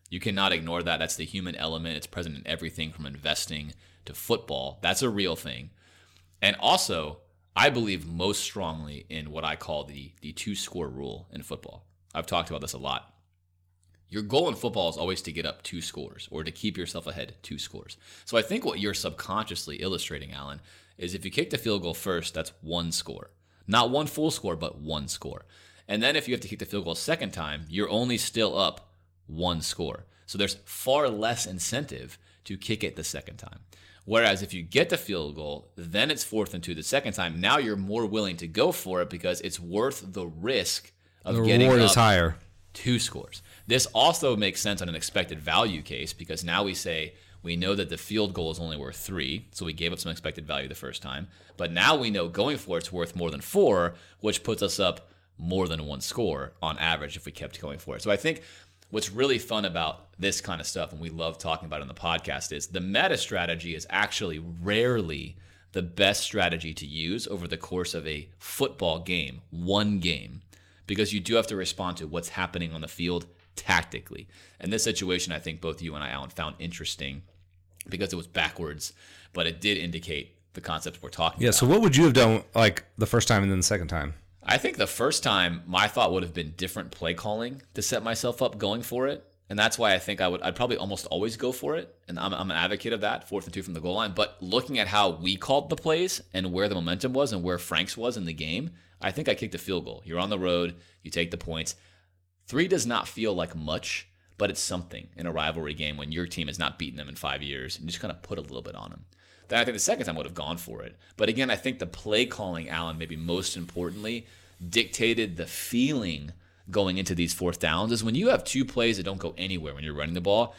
You cannot ignore that. That's the human element. It's present in everything from investing to football. That's a real thing. And also, I believe most strongly in what I call the the two score rule in football. I've talked about this a lot. Your goal in football is always to get up two scores or to keep yourself ahead two scores. So I think what you're subconsciously illustrating, Alan, is if you kick the field goal first, that's one score. Not one full score, but one score. And then if you have to kick the field goal a second time, you're only still up one score. So there's far less incentive to kick it the second time. Whereas if you get the field goal, then it's fourth and two the second time. Now you're more willing to go for it because it's worth the risk of The getting reward is higher. two scores. This also makes sense on an expected value case because now we say we know that the field goal is only worth three, so we gave up some expected value the first time. But now we know going for it's worth more than four, which puts us up more than one score on average if we kept going for it. So I think what's really fun about this kind of stuff, and we love talking about it on the podcast, is the meta strategy is actually rarely the best strategy to use over the course of a football game, one game, because you do have to respond to what's happening on the field tactically. And this situation, I think both you and I, Alan, found interesting because it was backwards, but it did indicate the concepts we're talking Yeah. about. Yeah. So what would you have done like the first time and then the second time? I think the first time my thought would have been different play calling to set myself up going for it. And that's why I think I would I'd probably almost always go for it. And I'm, I'm an advocate of that, fourth and two from the goal line. But looking at how we called the plays and where the momentum was and where Franks was in the game, I think I kicked a field goal. You're on the road, you take the points. Three does not feel like much, but it's something in a rivalry game when your team has not beaten them in five years and just kind of put a little bit on them. Then I think the second time would have gone for it. But again, I think the play calling, Alan, maybe most importantly, dictated the feeling going into these fourth downs is when you have two plays that don't go anywhere when you're running the ball,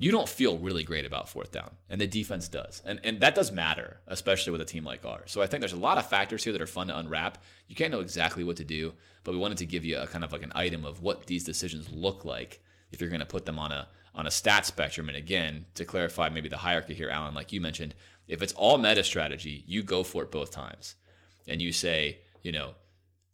you don't feel really great about fourth down. And the defense does. And and that does matter, especially with a team like ours. So I think there's a lot of factors here that are fun to unwrap. You can't know exactly what to do, but we wanted to give you a kind of like an item of what these decisions look like if you're going to put them on a on a stat spectrum. And again, to clarify maybe the hierarchy here, Alan, like you mentioned, if it's all meta strategy, you go for it both times. And you say, you know,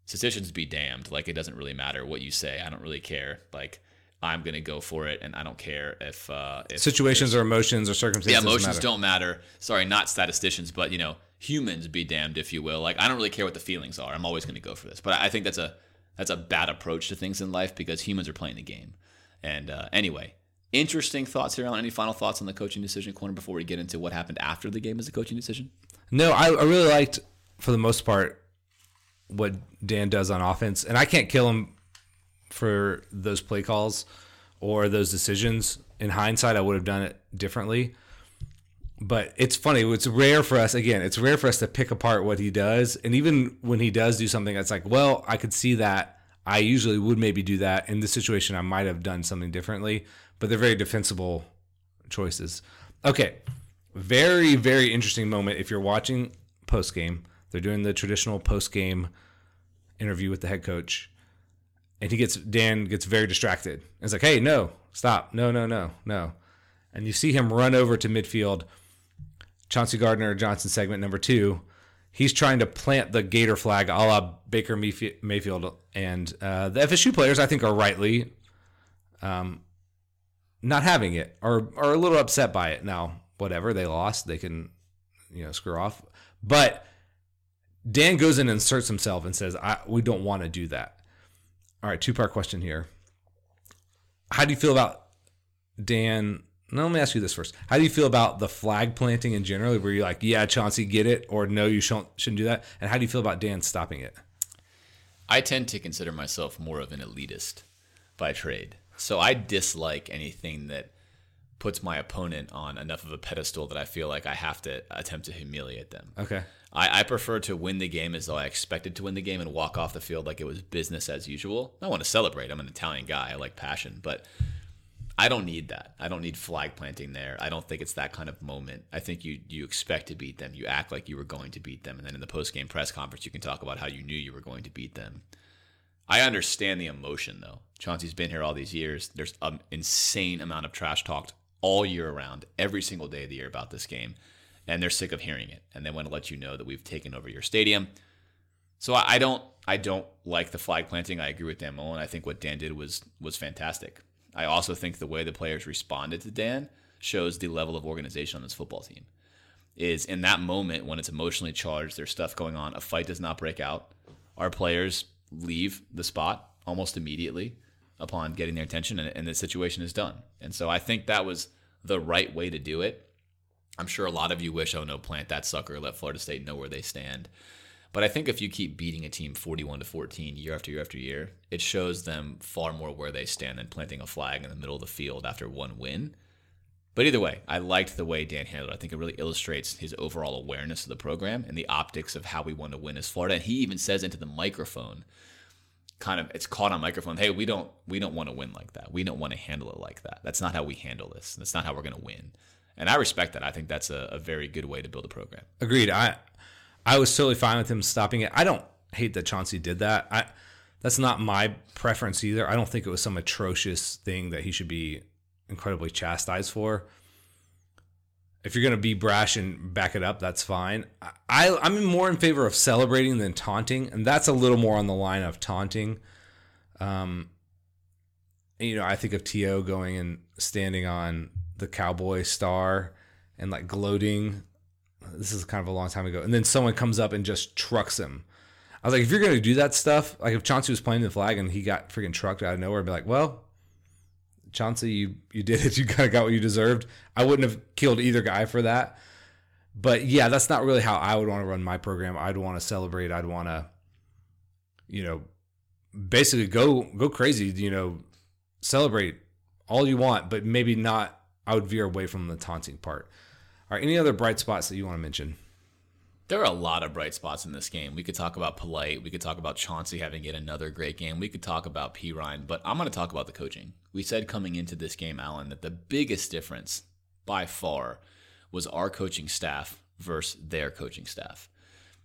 statisticians be damned. Like it doesn't really matter what you say. I don't really care. Like I'm gonna go for it, and I don't care if uh, if Situations or emotions or circumstances. yeah, emotions matter. don't matter. Sorry, not statisticians, but you know, humans be damned, if you will. Like I don't really care what the feelings are. I'm always going to go for this. But I think that's a that's a bad approach to things in life because humans are playing the game. And uh, anyway, interesting thoughts here. On any final thoughts on the coaching decision corner before we get into what happened after the game as a coaching decision? No, I, I really liked for the most part what Dan does on offense, and I can't kill him for those play calls or those decisions. In hindsight, I would have done it differently. But it's funny. It's rare for us. Again, it's rare for us to pick apart what he does, and even when he does do something, that's like, well, I could see that. I usually would maybe do that in this situation. I might have done something differently, but they're very defensible choices. Okay, very very interesting moment if you're watching post game. They're doing the traditional post game interview with the head coach, and he gets Dan gets very distracted. It's like, hey, no, stop, no, no, no, no, and you see him run over to midfield. Chauncey Gardner Johnson segment number two. He's trying to plant the Gator flag a la Baker Mayfield, and uh, the FSU players, I think, are rightly um, not having it or are a little upset by it. Now, whatever they lost, they can you know screw off. But Dan goes in and inserts himself and says, "We don't want to do that." All right, two part question here. How do you feel about Dan now, let me ask you this first. How do you feel about the flag planting in general? Were you like, yeah, Chauncey, get it, or no, you shouldn't, shouldn't do that? And how do you feel about Dan stopping it? I tend to consider myself more of an elitist by trade. So I dislike anything that puts my opponent on enough of a pedestal that I feel like I have to attempt to humiliate them. Okay. I, I prefer to win the game as though I expected to win the game and walk off the field like it was business as usual. I want to celebrate. I'm an Italian guy. I like passion, but I don't need that. I don't need flag planting there. I don't think it's that kind of moment. I think you you expect to beat them. You act like you were going to beat them, and then in the post game press conference, you can talk about how you knew you were going to beat them. I understand the emotion though. Chauncey's been here all these years. There's an insane amount of trash talked all year around, every single day of the year about this game, and they're sick of hearing it, and they want to let you know that we've taken over your stadium. So I, I don't I don't like the flag planting. I agree with Dan Mullen. I think what Dan did was was fantastic. I also think the way the players responded to Dan shows the level of organization on this football team. Is in that moment when it's emotionally charged, there's stuff going on, a fight does not break out. Our players leave the spot almost immediately upon getting their attention, and, and the situation is done. And so I think that was the right way to do it. I'm sure a lot of you wish, oh no, plant that sucker, let Florida State know where they stand. But I think if you keep beating a team 41 to 14 year after year after year, it shows them far more where they stand than planting a flag in the middle of the field after one win. But either way, I liked the way Dan handled it. I think it really illustrates his overall awareness of the program and the optics of how we want to win as Florida. And he even says into the microphone, kind of it's caught on microphone, hey, we don't we don't want to win like that. We don't want to handle it like that. That's not how we handle this. That's not how we're gonna win. And I respect that. I think that's a, a very good way to build a program. Agreed. I I was totally fine with him stopping it. I don't hate that Chauncey did that. I that's not my preference either. I don't think it was some atrocious thing that he should be incredibly chastised for. If you're going to be brash and back it up, that's fine. I, I'm more in favor of celebrating than taunting, and that's a little more on the line of taunting. Um, you know, I think of T.O. going and standing on the cowboy star and like gloating this is kind of a long time ago. And then someone comes up and just trucks him. I was like, if you're going to do that stuff, like if Chauncey was playing the flag and he got freaking trucked out of nowhere, I'd be like, well, Chauncey, you you did it. (laughs) You kind of got what you deserved. I wouldn't have killed either guy for that. But yeah, that's not really how I would want to run my program. I'd want to celebrate. I'd want to, you know, basically go go crazy. You know, celebrate all you want, but maybe not. I would veer away from the taunting part. All right, any other bright spots that you want to mention? There are a lot of bright spots in this game. We could talk about Polite. We could talk about Chauncey having yet another great game. We could talk about Perine, but I'm going to talk about the coaching. We said coming into this game, Alan, that the biggest difference by far was our coaching staff versus their coaching staff.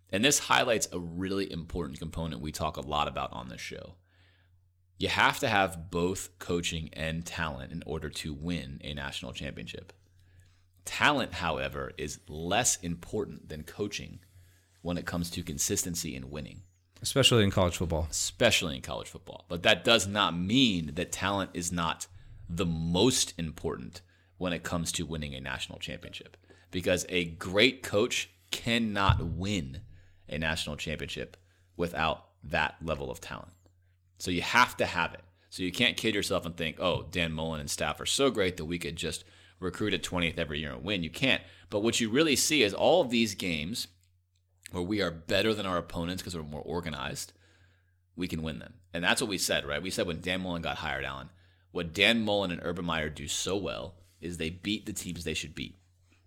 And this highlights a really important component we talk a lot about on this show. You have to have both coaching and talent in order to win a national championship. Talent, however, is less important than coaching when it comes to consistency and winning. Especially in college football. Especially in college football. But that does not mean that talent is not the most important when it comes to winning a national championship. Because a great coach cannot win a national championship without that level of talent. So you have to have it. So you can't kid yourself and think, oh, Dan Mullen and staff are so great that we could just – recruit at 20th every year and win. You can't. But what you really see is all of these games where we are better than our opponents because we're more organized, we can win them. And that's what we said, right? We said when Dan Mullen got hired, Alan, what Dan Mullen and Urban Meyer do so well is they beat the teams they should beat.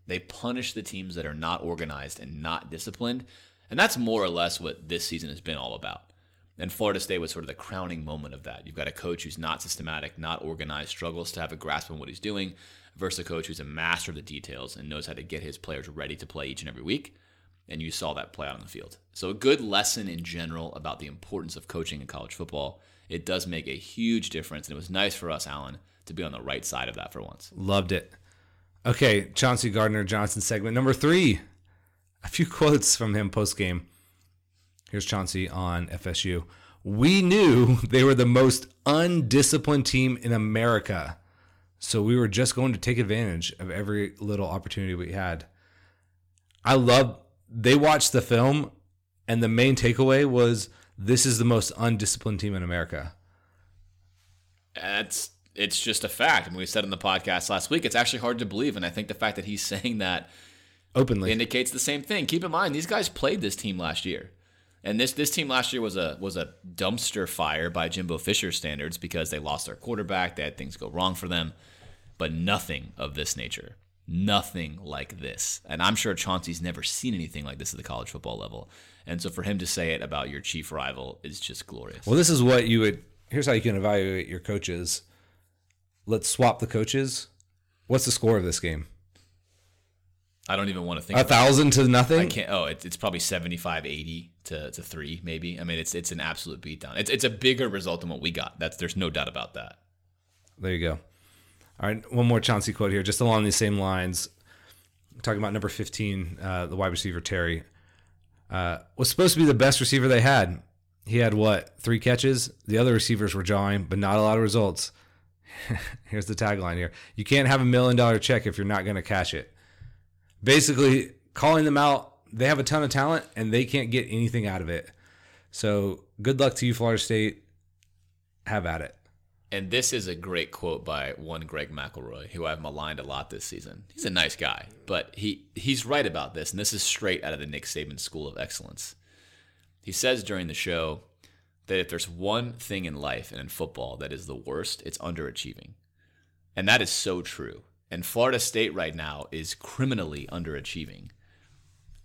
They punish the teams that are not organized and not disciplined. And that's more or less what this season has been all about. And Florida State was sort of the crowning moment of that. You've got a coach who's not systematic, not organized, struggles to have a grasp on what he's doing, versus a coach who's a master of the details and knows how to get his players ready to play each and every week. and you saw that play out on the field. So, a good lesson in general about the importance of coaching in college football. It does make a huge difference, and it was nice for us, Alan, to be on the right side of that for once. Loved it. Okay, Chauncey Gardner Johnson segment number three. A few (laughs) quotes from him post game. Here's Chauncey on FSU. We knew (laughs) they were the most undisciplined team in America. So we were just going to take advantage of every little opportunity we had. I love they watched the film and the main takeaway was this is the most undisciplined team in America. That's it's just a fact. I mean, we said in the podcast last week, it's actually hard to believe, and I think the fact that he's (laughs) saying that Openly. indicates the same thing. Keep in mind, these guys played this team last year, and this this team last year was a was a dumpster fire by Jimbo Fisher standards because they lost their quarterback, they had things go wrong for them, but nothing of this nature, nothing like this. And I'm sure Chauncey's never seen anything like this at the college football level, and so for him to say it about your chief rival is just glorious. Well, this is what you would. Here's how you can evaluate your coaches. Let's swap the coaches. What's the score of this game? I don't even want to think. A about it. thousand to nothing. I can't. Oh, it, it's probably 75, 80 to, to three, maybe. I mean, it's it's an absolute beatdown. It's it's a bigger result than what we got. That's there's no doubt about that. There you go. All right, one more Chauncey quote here, just along these same lines. Talking about number 15, uh, the wide receiver Terry uh, was supposed to be the best receiver they had. He had what three catches? The other receivers were jawing, but not a lot of results. (laughs) Here's the tagline here: You can't have a million dollar check if you're not going to cash it. Basically, calling them out. They have a ton of talent and they can't get anything out of it. So good luck to you, Florida State. Have at it. And this is a great quote by one Greg McElroy, who I've maligned a lot this season. He's a nice guy, but he he's right about this, and this is straight out of the Nick Saban School of Excellence. He says during the show that if there's one thing in life and in football that is the worst, it's underachieving. And that is so true. And Florida State right now is criminally underachieving.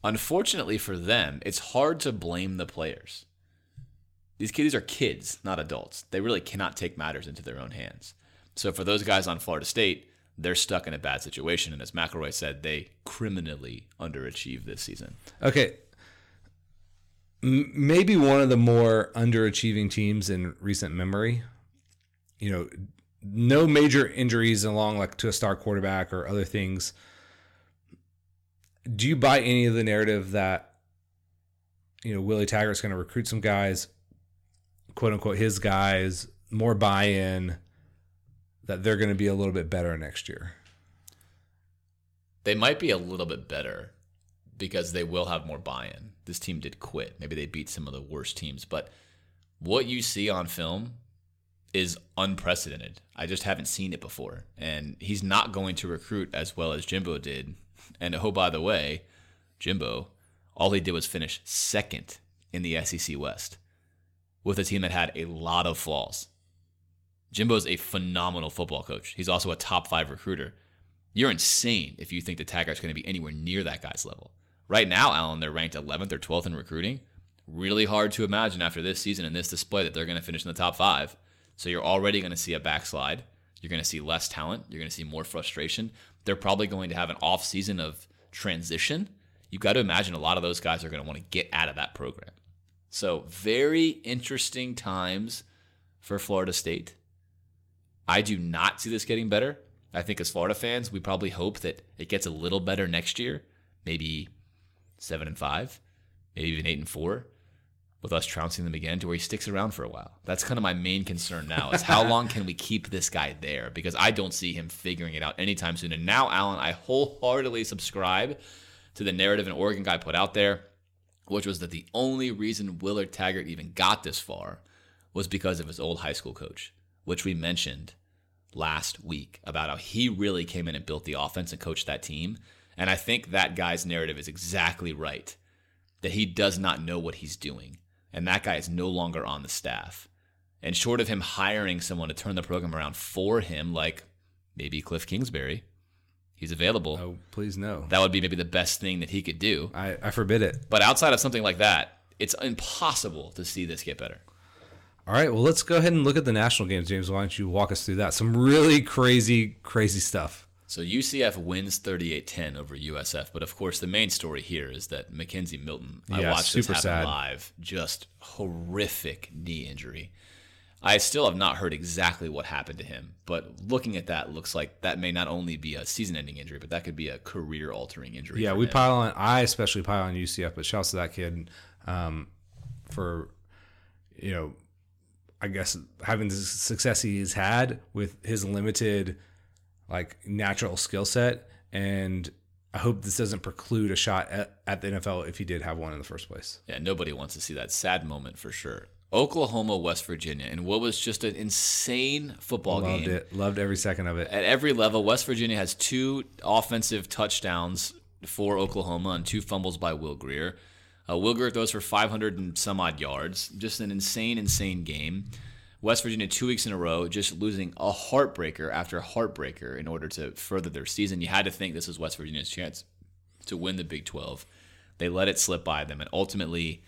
Unfortunately for them, it's hard to blame the players. These kids are kids, not adults. They really cannot take matters into their own hands. So for those guys on Florida State, they're stuck in a bad situation. And as McElroy said, they criminally underachieved this season. Okay. Maybe one of the more underachieving teams in recent memory. You know, no major injuries along like to a star quarterback or other things. Do you buy any of the narrative that you know Willie Taggart's going to recruit some guys, quote unquote his guys, more buy-in that they're going to be a little bit better next year? They might be a little bit better because they will have more buy in. This team did quit. Maybe they beat some of the worst teams, but what you see on film is unprecedented. I just haven't seen it before. And he's not going to recruit as well as Jimbo did. And oh, by the way, Jimbo, all he did was finish second in the SEC West with a team that had a lot of flaws. Jimbo's a phenomenal football coach. He's also a top five recruiter. You're insane if you think the Taggart's going to be anywhere near that guy's level. Right now, Alan, they're ranked 11th or 12th in recruiting. Really hard to imagine after this season and this display that they're going to finish in the top five. So you're already going to see a backslide. You're going to see less talent. You're going to see more frustration. They're probably going to have an off season of transition. You've got to imagine a lot of those guys are going to want to get out of that program. So very interesting times for Florida State. I do not see this getting better. I think as Florida fans, we probably hope that it gets a little better next year, maybe seven and five, maybe even eight and four, with us trouncing them again to where he sticks around for a while. That's kind of my main concern now is how (laughs) long can we keep this guy there? Because I don't see him figuring it out anytime soon. And now, Alan, I wholeheartedly subscribe to the narrative an Oregon guy put out there, which was that the only reason Willard Taggart even got this far was because of his old high school coach, which we mentioned last week about how he really came in and built the offense and coached that team. And I think that guy's narrative is exactly right that he does not know what he's doing. And that guy is no longer on the staff. And short of him hiring someone to turn the program around for him, like maybe Cliff Kingsbury, he's available. Oh, please no. That would be maybe the best thing that he could do. I, I forbid it. But outside of something like that, it's impossible to see this get better. All right, well, let's go ahead and look at the national games, James. Why don't you walk us through that? Some really crazy, crazy stuff. So UCF wins 38-10 over USF, but of course the main story here is that McKenzie Milton. yeah, I watched this happen sad. live. Just horrific knee injury. I still have not heard exactly what happened to him, but looking at that, looks like that may not only be a season-ending injury, but that could be a career-altering injury. Yeah, we him. pile on. I especially pile on UCF, but shouts to that kid um, for you know, I guess having the success he's had with his limited like natural skill set, and I hope this doesn't preclude a shot at, at the NFL if he did have one in the first place. Yeah, nobody wants to see that sad moment for sure. Oklahoma, West Virginia, and what was just an insane football Loved game. it. Loved every second of it. At every level, West Virginia has two offensive touchdowns for Oklahoma and two fumbles by Will Grier. Uh, Will Grier throws for 500 and some odd yards. Just an insane, insane game. West Virginia, two weeks in a row, just losing a heartbreaker after heartbreaker in order to further their season. You had to think this was West Virginia's chance to win the Big 12. They let it slip by them, and ultimately,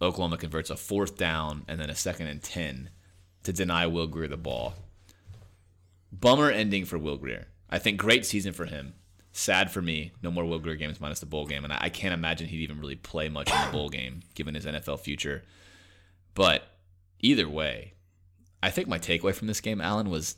Oklahoma converts a fourth down and then a second and 10 to deny Will Grier the ball. Bummer ending for Will Grier. I think great season for him. Sad for me. No more Will Grier games minus the bowl game, and I, can't imagine he'd even really play much in the bowl game given his NFL future. But either way, I think my takeaway from this game, Alan, was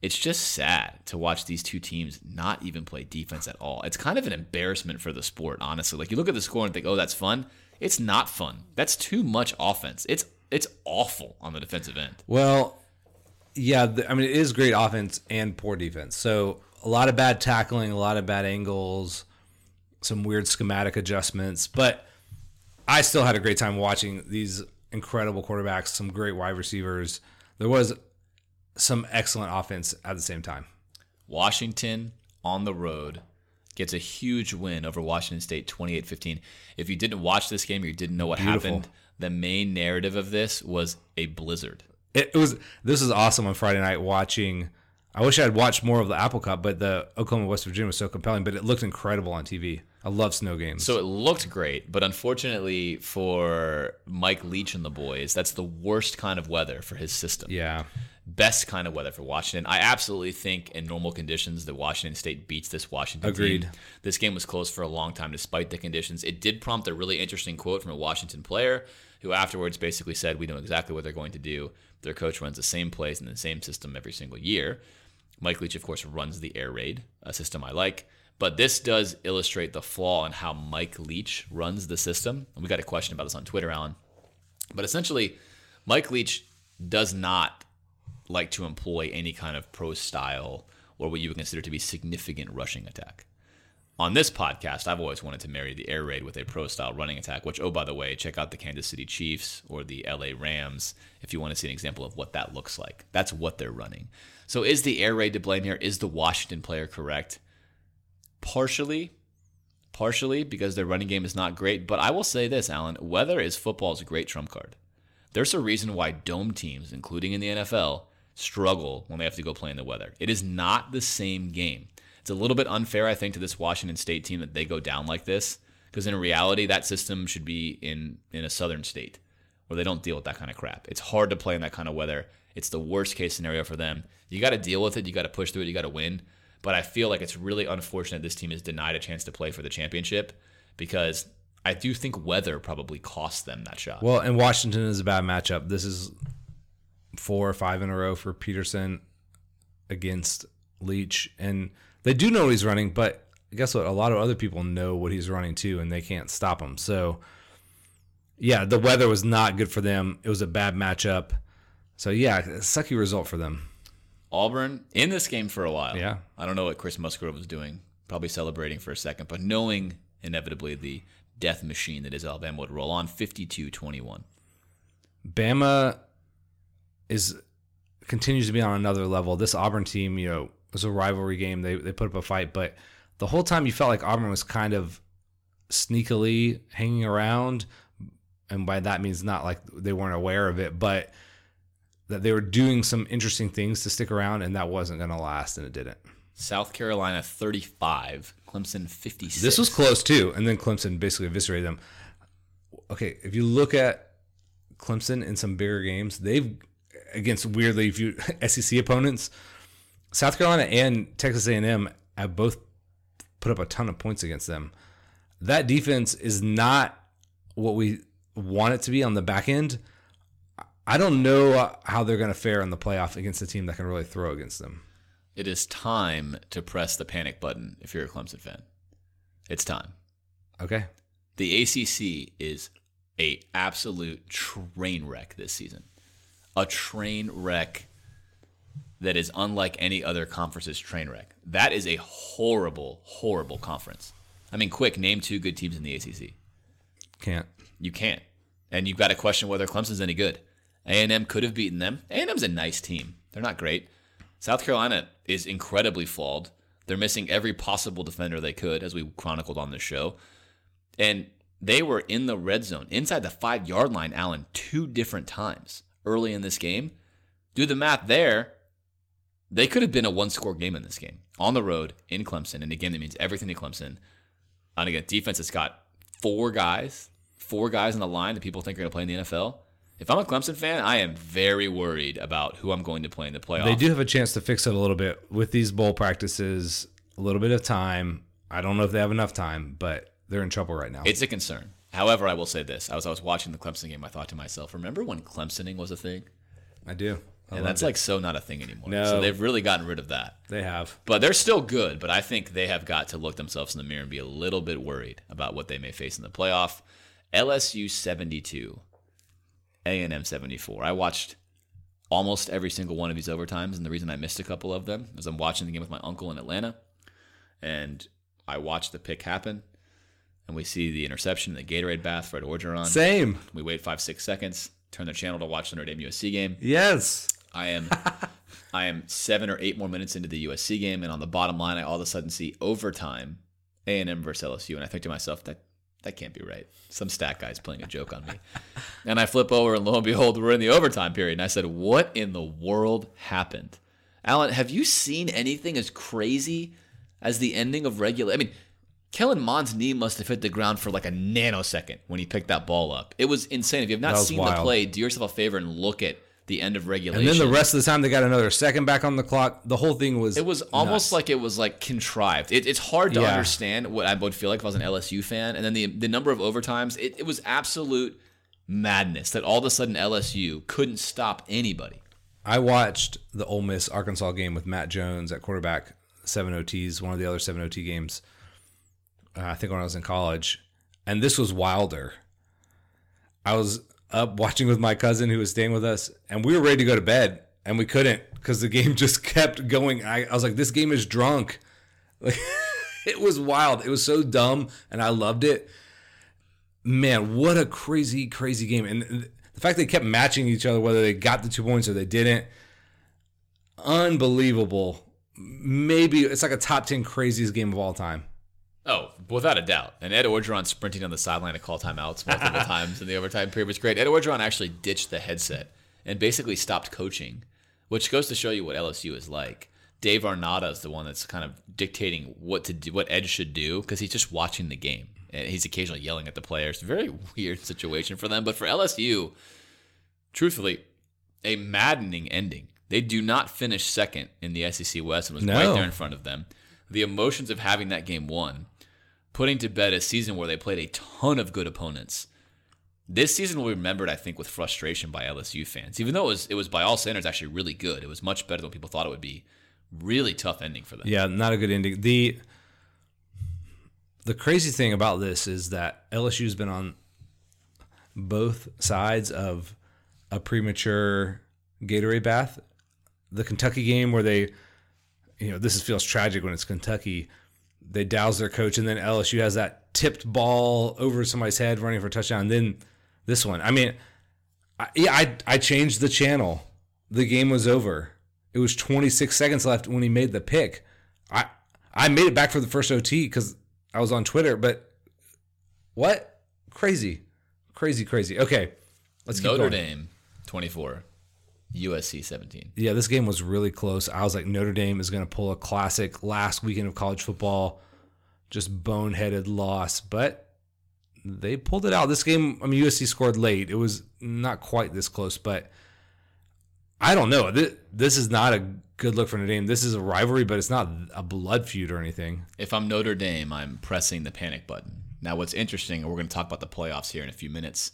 it's just sad to watch these two teams not even play defense at all. It's kind of an embarrassment for the sport, honestly. Like you look at the score and think, "Oh, that's fun." It's not fun. That's too much offense. It's it's awful on the defensive end. Well, yeah, the, I mean it is great offense and poor defense. So a lot of bad tackling, a lot of bad angles, some weird schematic adjustments, but I still had a great time watching these incredible quarterbacks, some great wide receivers. There was some excellent offense at the same time. Washington on the road gets a huge win over Washington State 28-15. If you didn't watch this game or you didn't know what Beautiful. happened, the main narrative of this was a blizzard. It, it was this is awesome on Friday night watching. I wish I had watched more of the Apple Cup, but the Oklahoma West Virginia was so compelling. But it looked incredible on TV. I love snow games. So it looked great, but unfortunately for Mike Leach and the boys, that's the worst kind of weather for his system. yeah, Best kind of weather for Washington. I absolutely think in normal conditions that Washington State beats this Washington Agreed. team. This game was close for a long time despite the conditions. It did prompt a really interesting quote from a Washington player who afterwards basically said, "We know exactly what they're going to do. Their coach runs the same plays and the same system every single year." Mike Leach, of course, runs the air raid, a system I like. But this does illustrate the flaw in how Mike Leach runs the system. And we got a question about this on Twitter, Alan. But essentially, Mike Leach does not like to employ any kind of pro style or what you would consider to be significant rushing attack. On this podcast, I've always wanted to marry the air raid with a pro style running attack, which, oh, by the way, check out the Kansas City Chiefs or the LA Rams if you want to see an example of what that looks like. That's what they're running. So, is the air raid to blame here? Is the Washington player correct? Partially, partially because their running game is not great. But I will say this, Alan weather is football's great trump card. There's a reason why dome teams, including in the NFL, struggle when they have to go play in the weather. It is not the same game. It's a little bit unfair, I think, to this Washington State team that they go down like this, because in reality, that system should be in in a southern state where they don't deal with that kind of crap. It's hard to play in that kind of weather. It's the worst case scenario for them. You got to deal with it. You got to push through it. You got to win. But I feel like it's really unfortunate this team is denied a chance to play for the championship because I do think weather probably cost them that shot. Well, and Washington is a bad matchup. This is four or five in a row for Petersen against Leach, and they do know he's running. But guess what? A lot of other people know what he's running too, and they can't stop him. So, yeah, the weather was not good for them. It was a bad matchup. So yeah, sucky result for them. Auburn in this game for a while. Yeah. I don't know what Chris Musgrove was doing. Probably celebrating for a second, but knowing inevitably the death machine that is Alabama would roll on 52 21. Bama is continues to be on another level. This Auburn team, you know, was a rivalry game. They they put up a fight, but the whole time you felt like Auburn was kind of sneakily hanging around, and by that means not like they weren't aware of it, but that they were doing some interesting things to stick around, and that wasn't going to last, and it didn't. South Carolina 35, Clemson 56. This was close too, and then Clemson basically eviscerated them. Okay, if you look at Clemson in some bigger games, they've against weirdly few (laughs) SEC opponents, South Carolina and Texas A&M have both put up a ton of points against them. That defense is not what we want it to be on the back end. I don't know uh, how they're going to fare in the playoff against a team that can really throw against them. It is time to press the panic button if you're a Clemson fan. It's time. Okay. The ACC is a absolute train wreck this season. A train wreck that is unlike any other conference's train wreck. That is a horrible, horrible conference. I mean, quick, name two good teams in the ACC. Can't. You can't, and you've got to question whether Clemson's any good. A and M could have beaten them. A and M's a nice team. They're not great. South Carolina is incredibly flawed. They're missing every possible defender they could, as we chronicled on this show, and they were in the red zone inside the five yard line, Alan, two different times early in this game. Do the math there. They could have been a one score game in this game on the road in Clemson. And again, that means everything to Clemson. And again, defense has got four guys four guys on the line that people think are going to play in the NFL. If I'm a Clemson fan, I am very worried about who I'm going to play in the playoffs. They do have a chance to fix it a little bit with these bowl practices, a little bit of time. I don't know if they have enough time, but they're in trouble right now. It's a concern. However, I will say this: as I was watching the Clemson game, I thought to myself, "Remember when Clemsoning was a thing?" I do. I and that's it. like so not a thing anymore. No. So they've really gotten rid of that. they have. But they're still good. But I think they have got to look themselves in the mirror and be a little bit worried about what they may face in the playoff. LSU 72, A&M 74. I watched almost every single one of these overtimes, and the reason I missed a couple of them is I'm watching the game with my uncle in Atlanta, and I watched the pick happen, and we see the interception, the Gatorade bath, Fred Orgeron. Same. We wait five, six seconds, turn the channel to watch the Notre Dame USC game. Yes. I am (laughs) I am seven or eight more minutes into the USC game, and on the bottom line, I all of a sudden see overtime, A and M versus LSU, and I think to myself that that can't be right. Some stat guy's playing a joke on me, (laughs) and I flip over, and lo and behold, we're in the overtime period, and I said, "What in the world happened?" Alan, have you seen anything as crazy as the ending of regular? I mean. Kellen Mond's knee must have hit the ground for like a nanosecond when he picked that ball up. It was insane. If you have not seen the play, do yourself a favor and look at the end of regulation. And then the rest of the time, they got another second back on the clock. The whole thing was. It was almost nuts. like it was like contrived. It, it's hard to Yeah. understand what I would feel like if I was an LSU fan. And then the the number of overtimes, it, it was absolute madness that all of a sudden LSU couldn't stop anybody. I watched the Ole Miss Arkansas game with Matt Jones at quarterback, seven OTs, one of the other seven OT games. Uh, I think when I was in college, and this was wilder. I was up watching with my cousin who was staying with us, and we were ready to go to bed, and we couldn't because the game (laughs) just kept going. I, I was like, "This game is drunk." (laughs) Like, it was wild. It was so dumb, and I loved it. Man, what a crazy, crazy game! And the fact they kept matching each other, whether they got the two points or they didn't, unbelievable. Maybe it's like a top ten craziest game of all time. Oh, without a doubt. And Ed Orgeron sprinting on the sideline to call timeouts multiple (laughs) times in the overtime period was great. Ed Orgeron actually ditched the headset and basically stopped coaching, which goes to show you what LSU is like. Dave Aranda is the one that's kind of dictating what to do, what Ed should do, because he's just watching the game and he's occasionally yelling at the players. Very (laughs) weird situation for them, but for LSU, truthfully, a maddening ending. They do not finish second in the SEC West and was right there in front of them. The emotions of having that game won, putting to bed a season where they played a ton of good opponents. This season will be remembered, I think, with frustration by LSU fans. Even though it was, it was by all standards actually really good. It was much better than people thought it would be. Really tough ending for them. Yeah, not a good ending. The the crazy thing about this is that LSU's been on both sides of a premature Gatorade bath. The Kentucky game where they you know, this feels tragic when it's Kentucky. They douse their coach and then LSU has that tipped ball over somebody's head running for a touchdown. And then this one. I mean, I, yeah, I I changed the channel. The game was over. It was 26 seconds left when he made the pick. I I made it back for the first OT because I was on Twitter. But what? Crazy, crazy, crazy. Okay, let's Notre going. Dame, 24. USC, 17. Yeah, this game was really close. I was like, Notre Dame is going to pull a classic last weekend of college football, just boneheaded loss, but they pulled it out. This game, I mean, USC scored late. It was not quite this close, but I don't know. This, this is not a good look for Notre Dame. This is a rivalry, but it's not a blood feud or anything. If I'm Notre Dame, I'm pressing the panic button. Now, what's interesting, and we're going to talk about the playoffs here in a few minutes.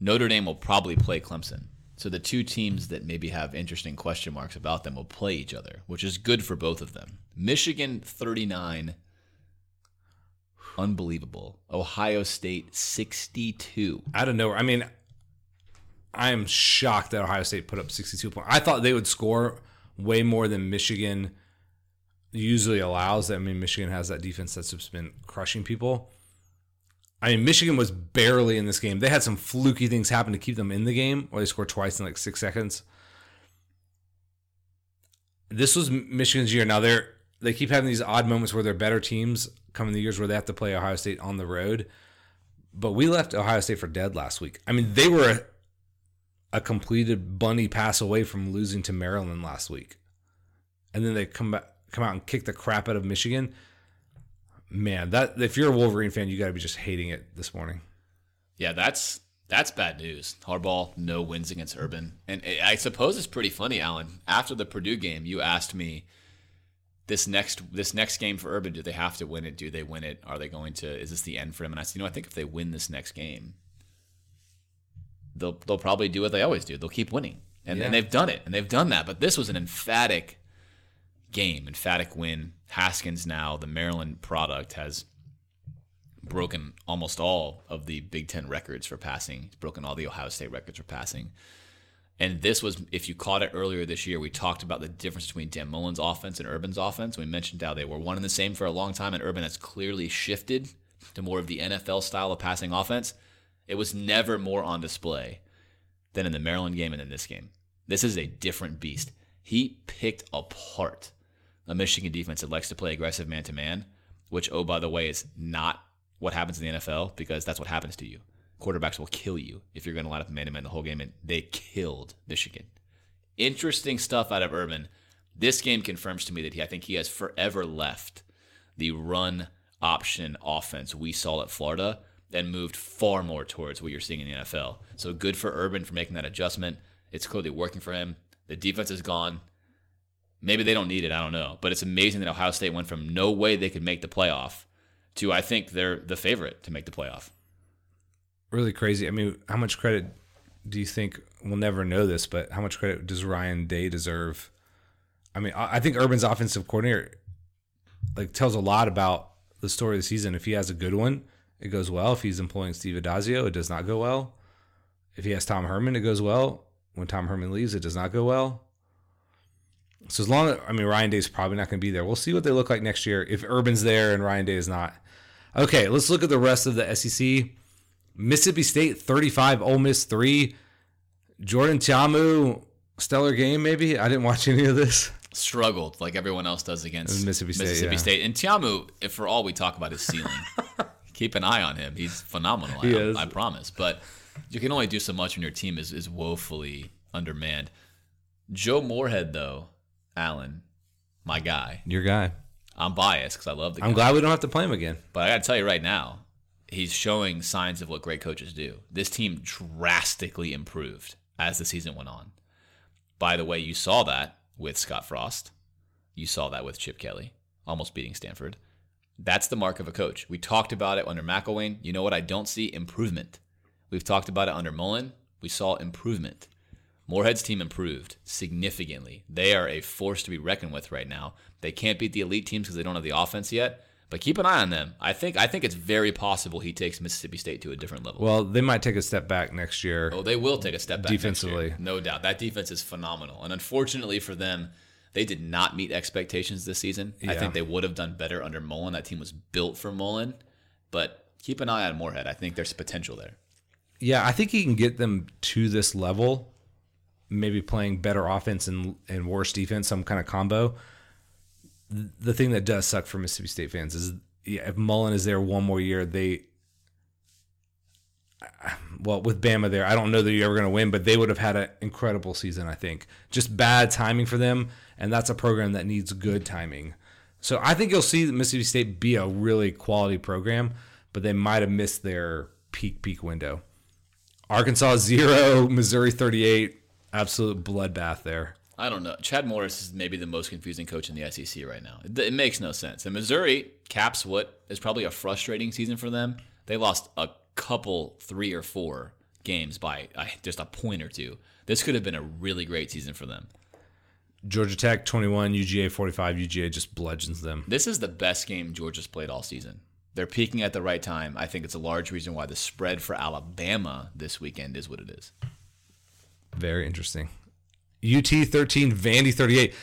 Notre Dame will probably play Clemson. So the two teams that maybe have interesting question marks about them will play each other, which is good for both of them. Michigan 39 unbelievable. Ohio State 62. Out of nowhere. I mean, I am shocked that Ohio State put up 62 points. I thought they would score way more than Michigan usually allows. I mean, Michigan has that defense that's just been crushing people. I mean, Michigan was barely in this game. They had some fluky things happen to keep them in the game, or they scored twice in like six seconds. This was Michigan's year. Now they're they keep having these odd moments where they're better teams coming the years where they have to play Ohio State on the road. But we left Ohio State for dead last week. I mean, they were a, a completed bunny pass away from losing to Maryland last week, and then they come back, come out and kick the crap out of Michigan man, that if you're a Wolverine fan, you got to be just hating it this morning. Yeah, that's that's bad news. Harbaugh no wins against Urban, and I suppose it's pretty funny, Alan. After the Purdue game, you asked me this next this next game for Urban. Do they have to win it? Do they win it? Are they going to? Is this the end for him? And I said, you know, I think if they win this next game, they'll they'll probably do what they always do. They'll keep winning, and, Yeah. and they've done it, and they've done that. But this was an emphatic game, emphatic win. Haskins now, the Maryland product, has broken almost all of the Big Ten records for passing. He's broken all the Ohio State records for passing. And this was, if you caught it earlier this year, we talked about the difference between Dan Mullen's offense and Urban's offense. We mentioned how they were one and the same for a long time, and Urban has clearly shifted to more of the NFL style of passing offense. It was never more on display than in the Maryland game and in this game. This is a different beast. He picked apart a Michigan defense that likes to play aggressive man to man, which, oh, by the way, is not what happens in the NFL because that's what happens to you. Quarterbacks will kill you if you're going to line up man to man the whole game, and they killed Michigan. Interesting stuff out of Urban. This game confirms to me that he, I think he has forever left the run option offense we saw at Florida and moved far more towards what you're seeing in the NFL. So good for Urban for making that adjustment. It's clearly working for him. The defense is gone. Maybe they don't need it. I don't know. But it's amazing that Ohio State went from no way they could make the playoff to I think they're the favorite to make the playoff. Really crazy. I mean, how much credit do you think we'll never know this, but how much credit does Ryan Day deserve? I mean, I think Urban's offensive coordinator like tells a lot about the story of the season. If he has a good one, it goes well. If he's employing Steve Addazio, it does not go well. If he has Tom Herman, it goes well. When Tom Herman leaves, it does not go well. So as long as I mean Ryan Day's probably not going to be there. We'll see what they look like next year if Urban's there and Ryan Day is not. Okay, let's look at the rest of the SEC. Mississippi State 35, Ole Miss 3. Jordan Ta'amu, stellar game maybe. I didn't watch any of this. Struggled like everyone else does against Mississippi State, Mississippi yeah. State. And Ta'amu, if for all we talk about his ceiling, (laughs) keep an eye on him. He's phenomenal. He I, is. I promise. But you can only do so much when your team is, is woefully undermanned. Joe Moorhead, though, Alan, my guy. Your guy. I'm biased because I love the guy. I'm glad we don't have to play him again. But I got to tell you right now, he's showing signs of what great coaches do. This team drastically improved as the season went on. By the way, you saw that with Scott Frost. You saw that with Chip Kelly, almost beating Stanford. That's the mark of a coach. We talked about it under McElwain. You know what? I don't see improvement. We've talked about it under Mullen. We saw improvement. Moorhead's team improved significantly. They are a force to be reckoned with right now. They can't beat the elite teams because they don't have the offense yet. But keep an eye on them. I think I think it's very possible he takes Mississippi State to a different level. Well, they might take a step back next year. oh, they will take a step back. Defensively. no doubt. That defense is phenomenal, and unfortunately for them, they did not meet expectations this season. I think they would have done better under Mullen. That team was built for Mullen, but keep an eye on Moorhead. I think there's potential there. Yeah, I think he can get them to this level, maybe playing better offense and, and worse defense, some kind of combo. The thing that does suck for Mississippi State fans is yeah, if Mullen is there one more year, they well with Bama there, I don't know that you're ever going to win, but they would have had an incredible season. I think just bad timing for them, and that's a program that needs good timing. So I think you'll see Mississippi State be a really quality program, but they might have missed their peak peak window. Arkansas zero, Missouri thirty eight. Absolute bloodbath there. I don't know. Chad Morris is maybe the most confusing coach in the SEC right now. It, it makes no sense. And Missouri caps what is probably a frustrating season for them. They lost a couple, three or four games by uh, just a point or two. This could have been a really great season for them. Georgia Tech 21, UGA 45. UGA just bludgeons them. This is the best game Georgia's played all season. They're peaking at the right time. I think it's a large reason why the spread for Alabama this weekend is what it is. Very interesting. UT 13, Vandy 38.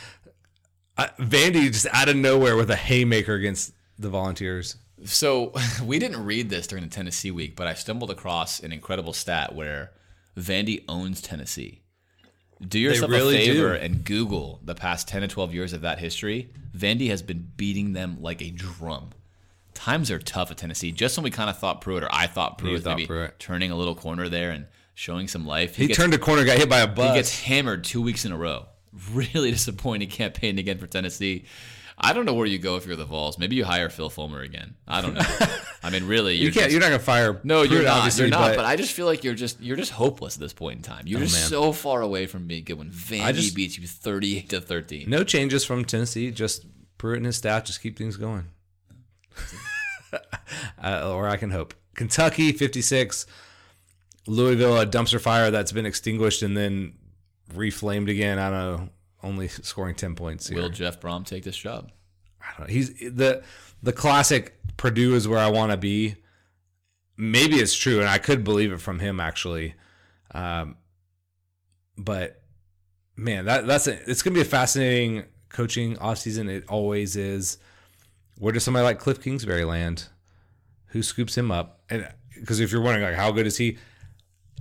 Uh, Vandy just out of nowhere with a haymaker against the Volunteers. So (laughs) we didn't read this during the Tennessee week, but I stumbled across an incredible stat where Vandy owns Tennessee. Do yourself really a favor do. and Google the past 10 to 12 years of that history. Vandy has been beating them like a drum. Times are tough at Tennessee. Just when we kind of thought Pruitt, or I thought Pruitt was thought maybe Pruitt. turning a little corner there and showing some life. He gets- turned a corner, got hit by a bug. he gets hammered two weeks in a row. (laughs) Really disappointing campaign again for Tennessee. I don't know where you go if you're the Vols. Maybe you hire Phil Fulmer again. I don't know. I mean, really, (laughs) you're you can't. just- you're not gonna fire. no, you're not. You're not. But, But, I just feel like you're just you're just hopeless at this point in time. You're just man. so far away from being good when Vandy just- beats you 38 to 13. no changes from Tennessee. Just Pruitt and his staff just keep things going. (laughs) uh, or I can hope. Kentucky 56, Louisville a dumpster fire that's been extinguished and then reflamed again. I don't know. Only scoring 10 points here. Will Jeff Brohm take this job? I don't know. He's the the classic Purdue is where I want to be. Maybe it's true, and I could believe it from him actually. Um, but man, that that's a, it's gonna be a fascinating coaching offseason. It always is. Where does somebody like Cliff Kingsbury land? Who scoops him up? And because if you're wondering like how good is he,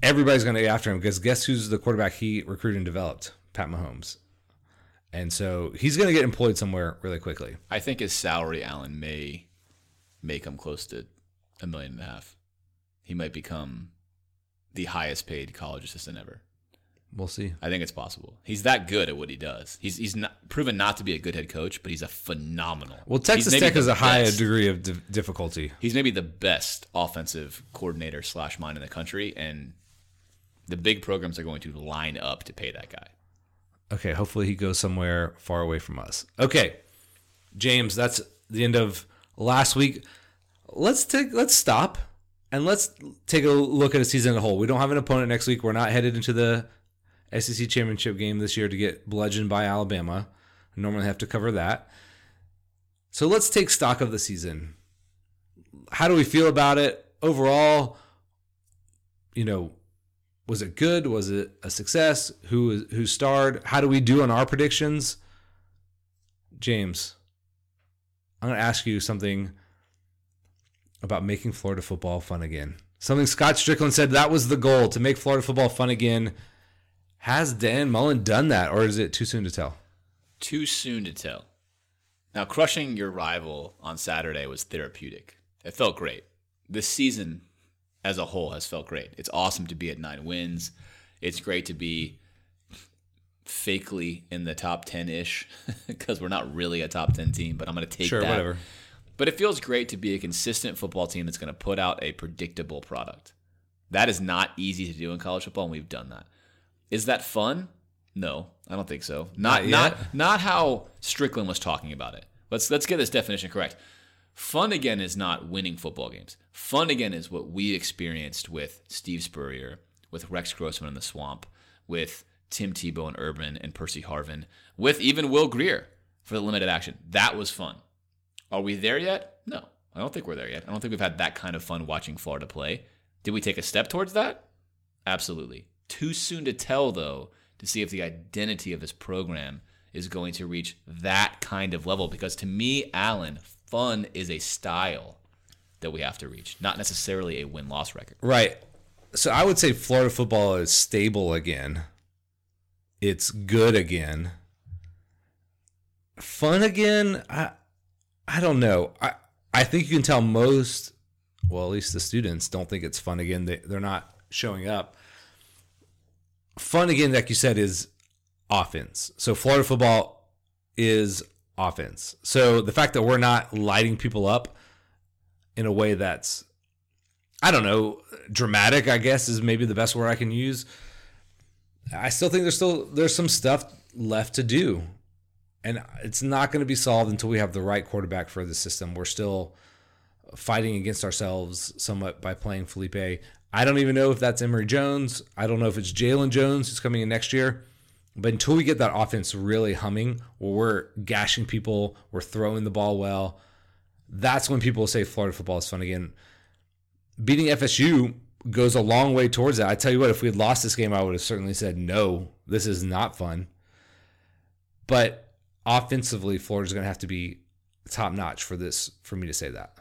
everybody's gonna get after him because guess who's the quarterback he recruited and developed? Pat Mahomes. And so he's going to get employed somewhere really quickly. I think his salary, Alan, may may come close to a million and a half. He might become the highest paid college assistant ever. We'll see. I think it's possible. He's that good at what he does. He's he's not proven not to be a good head coach, but he's a phenomenal. Well, Texas Tech has a high degree of di- difficulty. He's maybe the best offensive coordinator slash mind in the country, and the big programs are going to line up to pay that guy. Okay, hopefully he goes somewhere far away from us. Okay, James, that's the end of last week. Let's take let's stop and let's take a look at a season as a whole. We don't have an opponent next week. We're not headed into the SEC championship game this year to get bludgeoned by Alabama. I normally have to cover that. So let's take stock of the season. How do we feel about it overall? You know, was it good? Was it a success? Who who starred? How do we do on our predictions? James, I'm going to ask you something about making Florida football fun again. Something Scott Stricklin said that was the goal to make Florida football fun again. Has Dan Mullen done that, or is it too soon to tell? Too soon to tell. Now, crushing your rival on Saturday was therapeutic. It felt great. This season as a whole has felt great. It's awesome to be at nine wins. It's great to be fakely in the top 10 ish because (laughs) we're not really a top 10 team, but I'm going to take Sure, that. whatever. But it feels great to be a consistent football team that's going to put out a predictable product. That is not easy to do in college football, and we've done that. Is that fun? No, I don't think so. Not Not not not how Stricklin was talking about it. Let's let's get this definition correct. Fun again is not winning football games. Fun again is what we experienced with Steve Spurrier, with Rex Grossman in the swamp, with Tim Tebow and Urban and Percy Harvin, with even Will Grier for the limited action. That was fun. Are we there yet? No, I don't think we're there yet. I don't think we've had that kind of fun watching Florida play. Did we take a step towards that? Absolutely. Too soon to tell, though, to see if the identity of this program is going to reach that kind of level. Because to me, Alan, fun is a style that we have to reach, not necessarily a win loss record. Right. So I would say Florida football is stable again. It's good again. Fun again? I I don't know. I I think you can tell most well, at least the students don't think it's fun again. They they're not showing up. Fun again, like you said, is offense. So Florida football is offense. So the fact that we're not lighting people up in a way that's I don't know, dramatic, I guess is maybe the best word I can use. I still think there's still there's some stuff left to do, and it's not going to be solved until we have the right quarterback for the system. We're still fighting against ourselves somewhat by playing Feleipe. I don't even know if that's Emory Jones. I don't know if it's Jalon Jones who's coming in next year. But until we get that offense really humming, where we're gashing people, we're throwing the ball well, that's when people say Florida football is fun again. Beating FSU goes a long way towards that. I tell you what, if we had lost this game, I would have certainly said, no, this is not fun. But offensively, Florida's going to have to be top notch for this, for me to say that.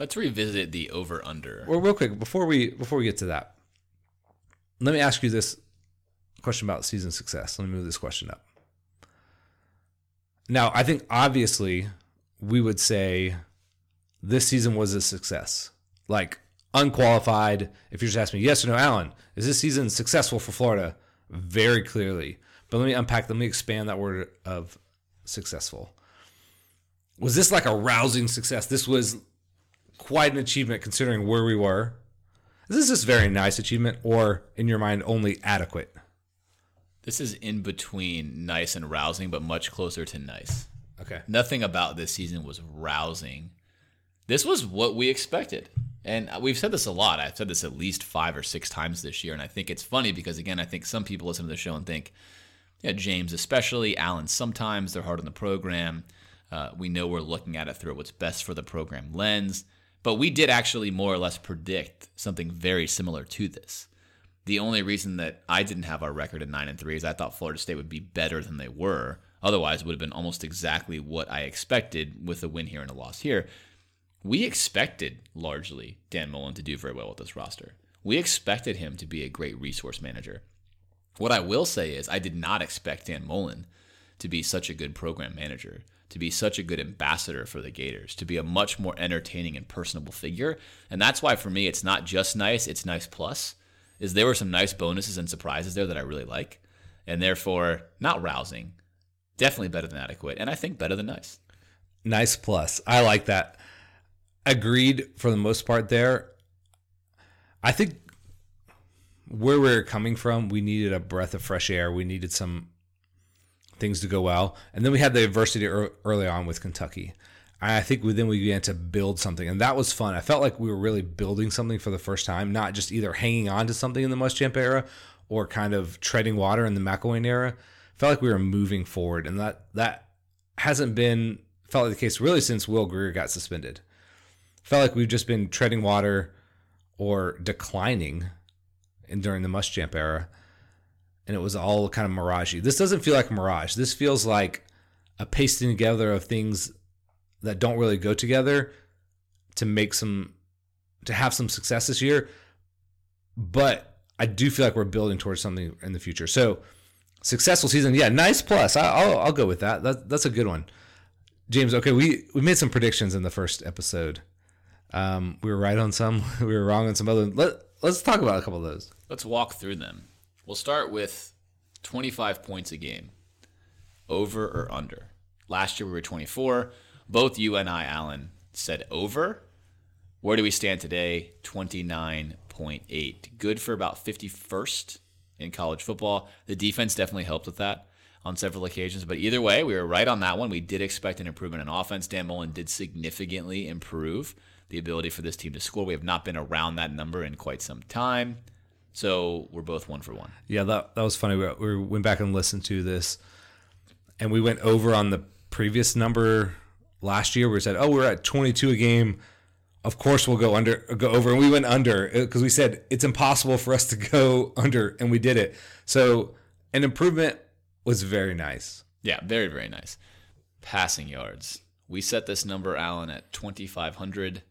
Let's revisit the over under. Well, real quick before we before we get to that, let me ask you this question about season success. Let me move this question up. Now, I think obviously we would say this season was a success. Like unqualified. If you're just ask me yes or no, Alan, is this season successful for Florida? Very clearly. But let me unpack, let me expand that word of successful. Was this like a rousing success? This was quite an achievement considering where we were. Is this just very nice achievement or in your mind only adequate? This is in between nice and rousing, but much closer to nice. Okay. Nothing about this season was rousing. This was what we expected. And we've said this a lot. I've said this at least five or six times this year. And I think it's funny because, again, I think some people listen to the show and think, yeah, James, especially, Alan, sometimes they're hard on the program. Uh, we know we're looking at it through what's best for the program lens. But we did actually more or less predict something very similar to this. The only reason that I didn't have our record at 9 and 3 is I thought Florida State would be better than they were. Otherwise, it would have been almost exactly what I expected with a win here and a loss here. We expected largely Dan Mullen to do very well with this roster. We expected him to be a great resource manager. What I will say is, I did not expect Dan Mullen to be such a good program manager, to be such a good ambassador for the Gators, to be a much more entertaining and personable figure. And that's why for me, it's not just nice, it's nice plus. Is there were some nice bonuses and surprises there that I really like, and therefore not rousing, definitely better than adequate, and I think better than nice. Nice plus. I like that. Agreed for the most part there. I think where we are coming from, we needed a breath of fresh air. We needed some things to go well. And then we had the adversity early on with Kentucky. I think then we began to build something, and that was fun. I felt like we were really building something for the first time, not just either hanging on to something in the Muschamp era or kind of treading water in the McElwain era. felt like we were moving forward, and that that hasn't been felt like the case really since Will Grier got suspended. Felt like we've just been treading water or declining in, during the Muschamp era, and it was all kind of miragey. This doesn't feel like mirage. This feels like a pasting together of things that don't really go together to make some to have some success this year. But I do feel like we're building towards something in the future. So successful season, yeah, nice plus. I, will I'll go with that. that. That's a good one. James, okay, we we made some predictions in the first episode. Um, we were right on some, (laughs) we were wrong on some other. Let Let's talk about a couple of those. Let's walk through them. We'll start with 25 points a game, over or under. Last year we were 24. Both you and I, Alan, said over. Where do we stand today? 29.8. Good for about 51st in college football. The defense definitely helped with that on several occasions. But either way, we were right on that one. We did expect an improvement in offense. Dan Mullen did significantly improve the ability for this team to score. We have not been around that number in quite some time. So we're both one for one. Yeah, that, that was funny. We, we went back and listened to this, and we went over on the previous number last year we said, oh, we're at 22 a game. Of course, we'll go under, go over, and we went under uh, because we said it's impossible for us to (laughs) go under, and we did it. So an improvement was very nice. Yeah, very very nice. Passing yards. We set this number, Alan, at 2,500.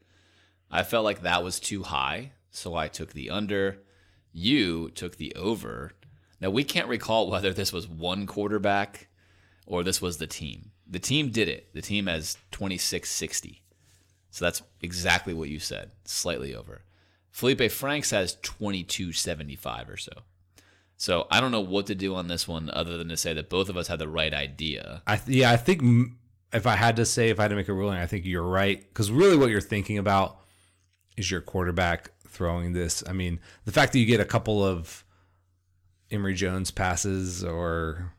I felt like that was too high, so I took the under. You took the over. Now we can't recall (laughs) whether this was one quarterback or this was the team. The team did it. The team has 2660. So that's exactly what you said, slightly over. Feleipe Franks has 2275 or so. So I don't know what to do on this one other than to say that both of us had the right idea. I th- yeah, I think if I had to say if I had to make a ruling, I think you're right because really what you're thinking about is your quarterback throwing this. I mean, the fact that you get a couple of Emory Jones passes, or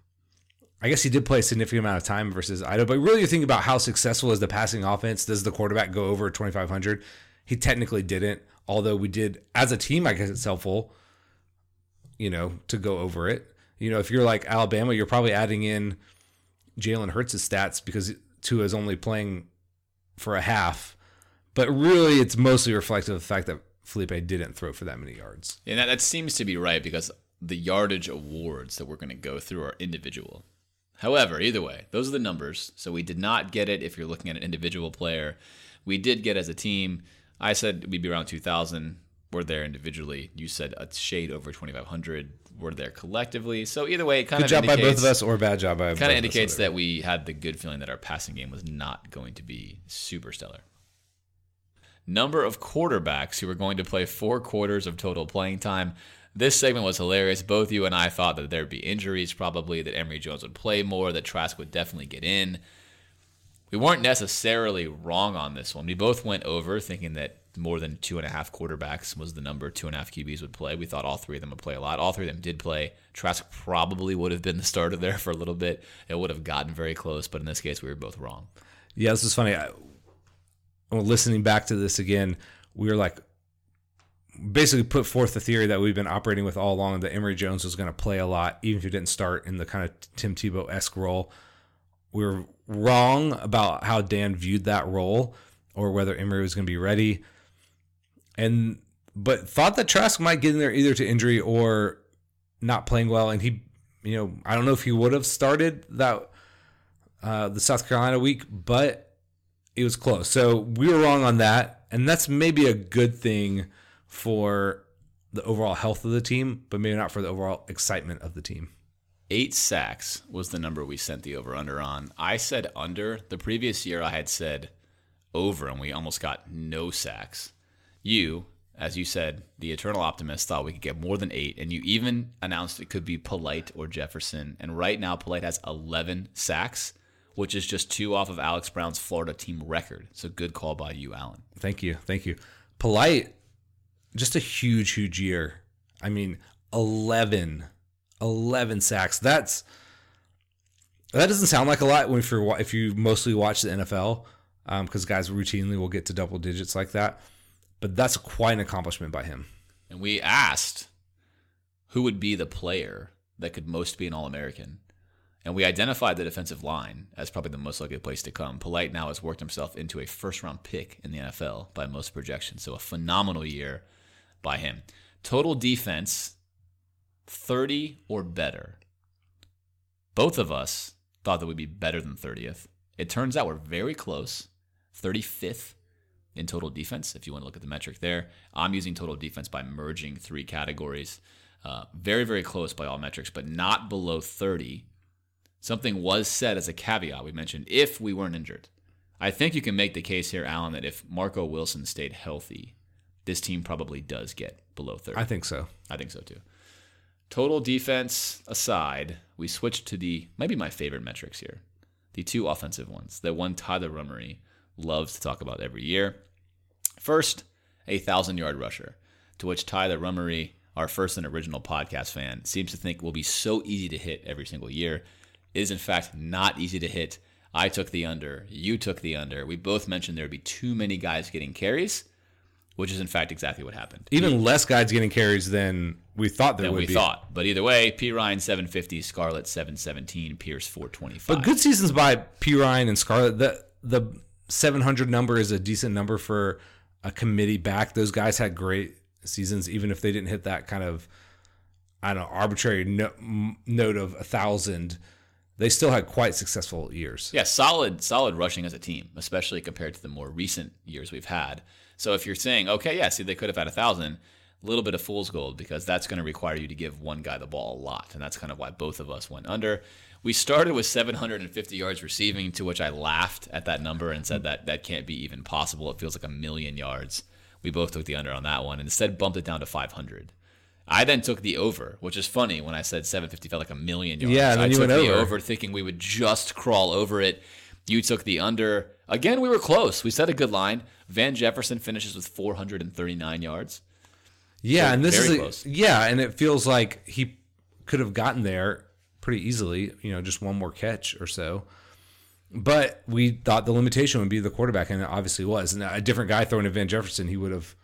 I guess he did play a significant amount of time versus Idaho. But really, you think about how successful is the passing offense? Does the quarterback go over 2,500? He technically didn't, although we did as a team. I guess it's helpful, you know, to go over it. You know, if you're like Alabama, you're probably adding in Jalen Hurts' stats because Tua is only playing for a half. But really, it's mostly reflective of the fact that Feleipe didn't throw for that many yards. And that, that seems to be right because the yardage awards that we're going to go through are individual. However, either way, those are the numbers. So we did not get it if you're looking at an individual player. We did get as a team. I said we'd be around 2,000. We're there individually. You said a shade over 2,500. We're there collectively. So either way, it kind Good of job by both indicates- of us, or bad job by both kind of indicates that we had the good feeling that our passing game was not going to be super stellar. Number of quarterbacks who were going to play four quarters of total playing time. This segment was hilarious. Both you and I thought that there'd be injuries, probably, that Emory Jones would play more, that Trask would definitely get in. We weren't necessarily wrong on this one. We both went over thinking that more than two and a half quarterbacks was the number two and a half QBs would play. We thought all three of them would play a lot. All three of them did play. Trask probably would have been the starter there for a little bit. It would have gotten very close, but in this case, we were both wrong. Yeah, this is funny. I, listening back to this again, we were like, basically put forth the theory that we've been operating with all along that Emory Jones was going to play a lot, even if he didn't start in the kind of Tim Tebow esque role. We were wrong about how Dan viewed that role or whether Emory was going to be ready. And, but thought that Trask might get in there either to injury or not playing well. And he, you know, I don't know if he would have started that, uh, the South Carolina week, but it was close. So we were wrong on that. And that's maybe a good thing for the overall health of the team, but maybe not for the overall excitement of the team. Eight sacks was the number we sent the over under on. I said under. The previous year, I had said over, and we almost got no sacks. You, as you said, the eternal optimist, thought we could get more than eight, and you even announced it could be Polite or Jefferson. And right now, Polite has 11 sacks, which is just two off of Alex Brown's Florida team record. So good call by you, Alan. Thank you. Thank you. Polite, just a huge, huge year. I mean, 11, 11 sacks. That's, that doesn't sound like a lot when if, you're, if you mostly watch the NFL, because um, guys routinely will get to double digits like that. But that's quite an accomplishment by him. And we asked who would be the player that could most be an All American. And we identified the defensive line as probably the most likely place to come. Polite now has worked himself into a first round pick in the NFL by most projections. So a phenomenal year by him. Total defense, 30 or better. Both of us thought that we'd be better than 30th. It turns out we're very close, 35th in total defense, if you want to look at the metric there. I'm using total defense by merging three categories. Uh, very, very close by all metrics, but not below 30. Something was said as a caveat. We mentioned if we weren't injured. I think you can make the case here, Alan, that if Marco Wilson stayed healthy, this team probably does get below 30. I think so. I think so too. Total defense aside, we switched to the maybe my favorite metrics here. The two offensive ones. The one Tyler Rummery loves to talk about every year. First, a thousand yard rusher, to which Tyler Rummery, our first and original podcast fan, seems to think will be so easy to hit every single year. It is in fact not easy to hit. I took the under, you took the under. We both mentioned there would be too many guys getting carries, which is in fact exactly what happened. Even less guys getting carries than we thought there than would we be. thought. But either way, Perine 750, Scarlett 717, Pierce 425. But good seasons by Perine and Scarlett. The the 700 number is a decent number for a committee back. Those guys had great seasons, even if they didn't hit that kind of I don't know arbitrary no, m- note of a thousand. They still had quite successful years. Yeah, solid, solid rushing as a team, especially compared to the more recent years we've had. So if you're saying, okay, yeah, see, they could have had a thousand, a little bit of fool's gold because that's going to require you to give one guy the ball a lot, and that's kind of why both of us went under. We started with 750 yards receiving, to which I laughed at that number and said that that can't be even possible. It feels like a million yards. We both took the under on that one, and instead bumped it down to 500. I then took the over, which is funny when I said 750 felt like a million yards. Yeah, and then I you took went the over. over thinking we would just crawl over it. You took the under. Again, we were close. We set a good line. Van Jefferson finishes with 439 yards. Yeah, So and this is a- close. yeah, and it feels like he could have gotten there pretty easily, you know, just one more catch or so. But we thought the limitation would be the quarterback, and it obviously was. And a different guy throwing to Van Jefferson, he would have,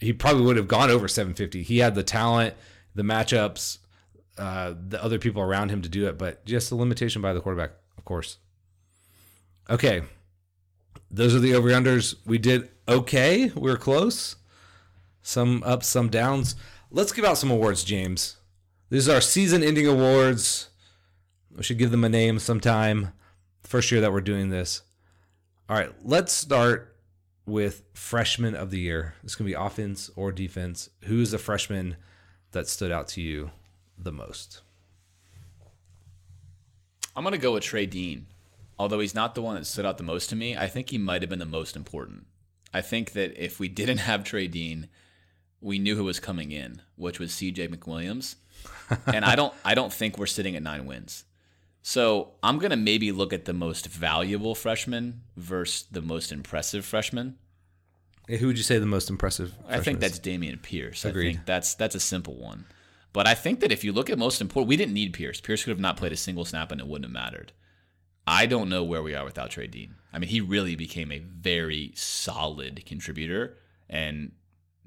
he probably would have gone over 750. He had the talent, the matchups, uh, the other people around him to do it, but just the limitation by the quarterback, of course. Okay, those are the over unders. We did okay. We are close. Some ups, some downs. Let's give out some awards, James. These are season ending awards. We should give them a name sometime. First year that we're doing this. All right, let's start with freshman of the year. This can be offense or defense. Who is the freshman that stood out to you the most? I'm going to go with Trey Dean. Although he's not the one that stood out the most to me, I think he might have been the most important. I think that if we didn't have Trey Dean, we knew who was coming in, which was CJ McWilliams. and I don't I don't think we're sitting at 9 wins. So, I'm going to maybe look at the most valuable freshman versus the most impressive freshman. Who would you say the most impressive? I think that's Dameon Pierce. Agreed. I think that's that's a simple one. But I think that if you look at most important, we didn't need Pierce. Pierce could have not played a single snap and it wouldn't have mattered. I don't know where we are without Trey Dean. I mean, he really became a very solid contributor, and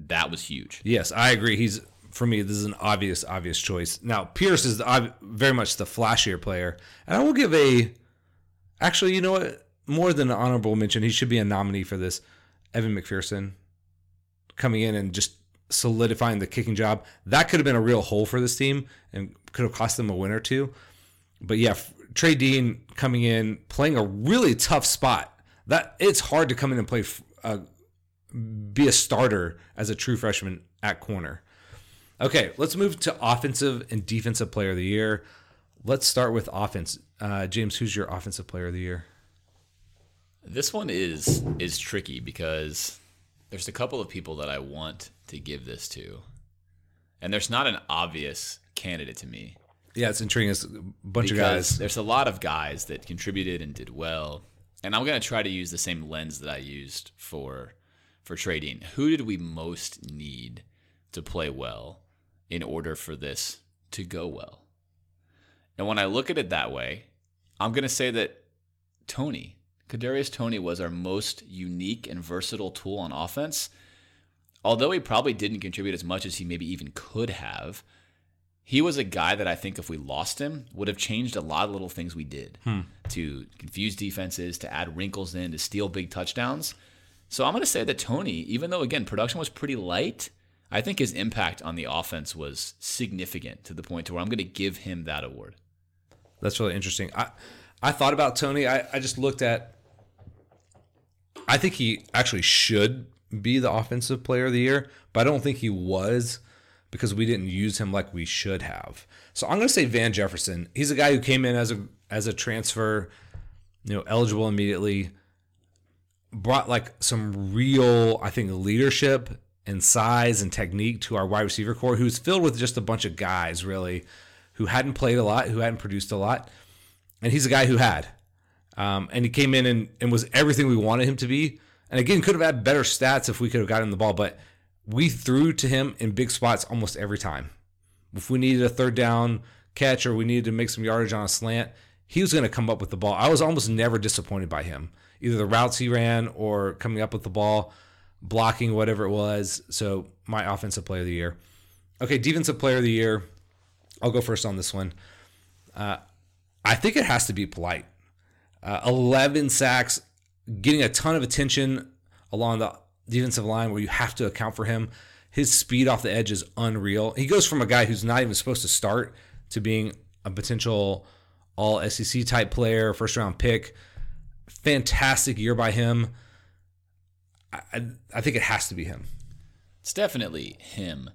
that was huge. Yes, I agree. He's for me. This is an obvious, obvious choice. Now Pierce is the, very much the flashier player, and I will give a. Actually, you know what? More than an honorable mention, he should be a nominee for this. Evan McPherson coming in and just solidifying the kicking job. That could have been a real hole for this team and could have cost them a win or two. But yeah, Trey Dean coming in, playing a really tough spot. That it's hard to come in and play, uh, be a starter as a true freshman at corner. Okay, let's move to offensive and defensive player of the year. Let's start with offense. Uh, James, who's your offensive player of the year? This one is is tricky because there's a couple of people that I want to give this to, and there's not an obvious candidate to me. Yeah, it's intriguing. It's a bunch of guys. There's a lot of guys that contributed and did well, and I'm gonna try to use the same lens that I used for for Dean. Who did we most need to play well in order for this to go well? And when I look at it that way, I'm gonna say that Toney, Kadarius Toney, was our most unique and versatile tool on offense. Although he probably didn't contribute as much as he maybe even could have he was a guy that I think if we lost him would have changed a lot of little things we did hmm. to confuse defenses, to add wrinkles in, to steal big touchdowns. So I'm going to say that Toney, even though again production was pretty light, I think his impact on the offense was significant to the point to where I'm going to give him that award. That's really interesting. I I thought about Toney. I, I just looked at. I think he actually should be the offensive player of the year, but I don't think he was because we didn't use him like we should have. So I'm going to say Van Jefferson. He's a guy who came in as a as a transfer, you know, eligible immediately. Brought like some real, I think, leadership and size and technique to our wide receiver corps, who's filled with just a bunch of guys really who hadn't played a lot, who hadn't produced a lot, and he's a guy who had. Um, and he came in and, and was everything we wanted him to be. And again, could have had better stats if we could have gotten the ball, but we threw to him in big spots almost every time. If we needed a third down catch or we needed to make some yardage on a slant, he was going to come up with the ball. I was almost never disappointed by him, either the routes he ran or coming up with the ball, blocking, whatever it was. So, my offensive player of the year. Okay, defensive player of the year. I'll go first on this one. Uh, I think it has to be polite. Uh, 11 sacks, getting a ton of attention along the defensive line where you have to account for him. His speed off the edge is unreal. He goes from a guy who's not even supposed to start to being a potential all SEC type player, first round pick. Fantastic year by him. I, I think it has to be him. It's definitely him.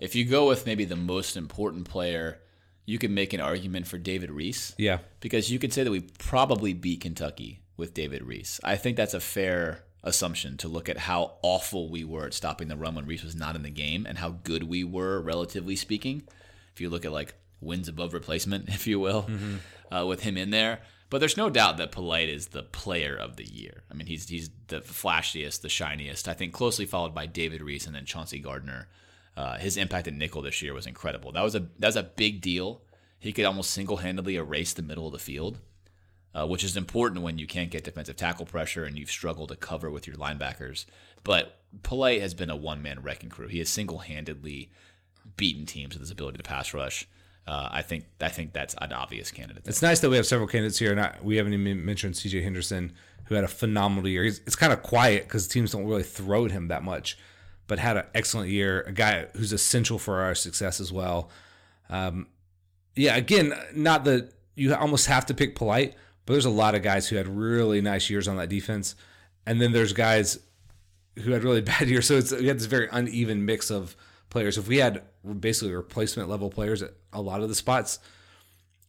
If you go with maybe the most important player, you can make an argument for David Reese. Yeah. Because you could say that we probably beat Kentucky with David Reese. I think that's a fair assumption to look at how awful we were at stopping the run when Reese was not in the game and how good we were, relatively speaking. If you look at like wins above replacement, (laughs) if you will, mm-hmm. uh, with him in there. But there's no doubt that Polite is the player of the year. I mean, he's he's the flashiest, the shiniest. I think closely followed by David Reese and then Chauncey Gardner Uh, his impact at nickel this year was incredible. That was a that was a big deal. He could almost single handedly erase the middle of the field, uh, which is important when you can't get defensive tackle pressure and you've struggled to cover with your linebackers. But Polite has been a one man wrecking crew. He has single handedly beaten teams with his ability to pass rush. Uh, I think I think that's an obvious candidate. It's nice that we have several candidates here. Not we haven't even mentioned C.J. Henderson, who had a phenomenal year. He's, it's kind of quiet because teams don't really throw at him that much, but had an excellent year. A guy who's essential for our success as well. Um, yeah, again, not that you almost have to pick polite, but there's a lot of guys who had really nice years on that defense, and then there's guys who had really (laughs) bad years. So it's we had this very uneven mix of players. If we had basically replacement level players at a lot of the spots,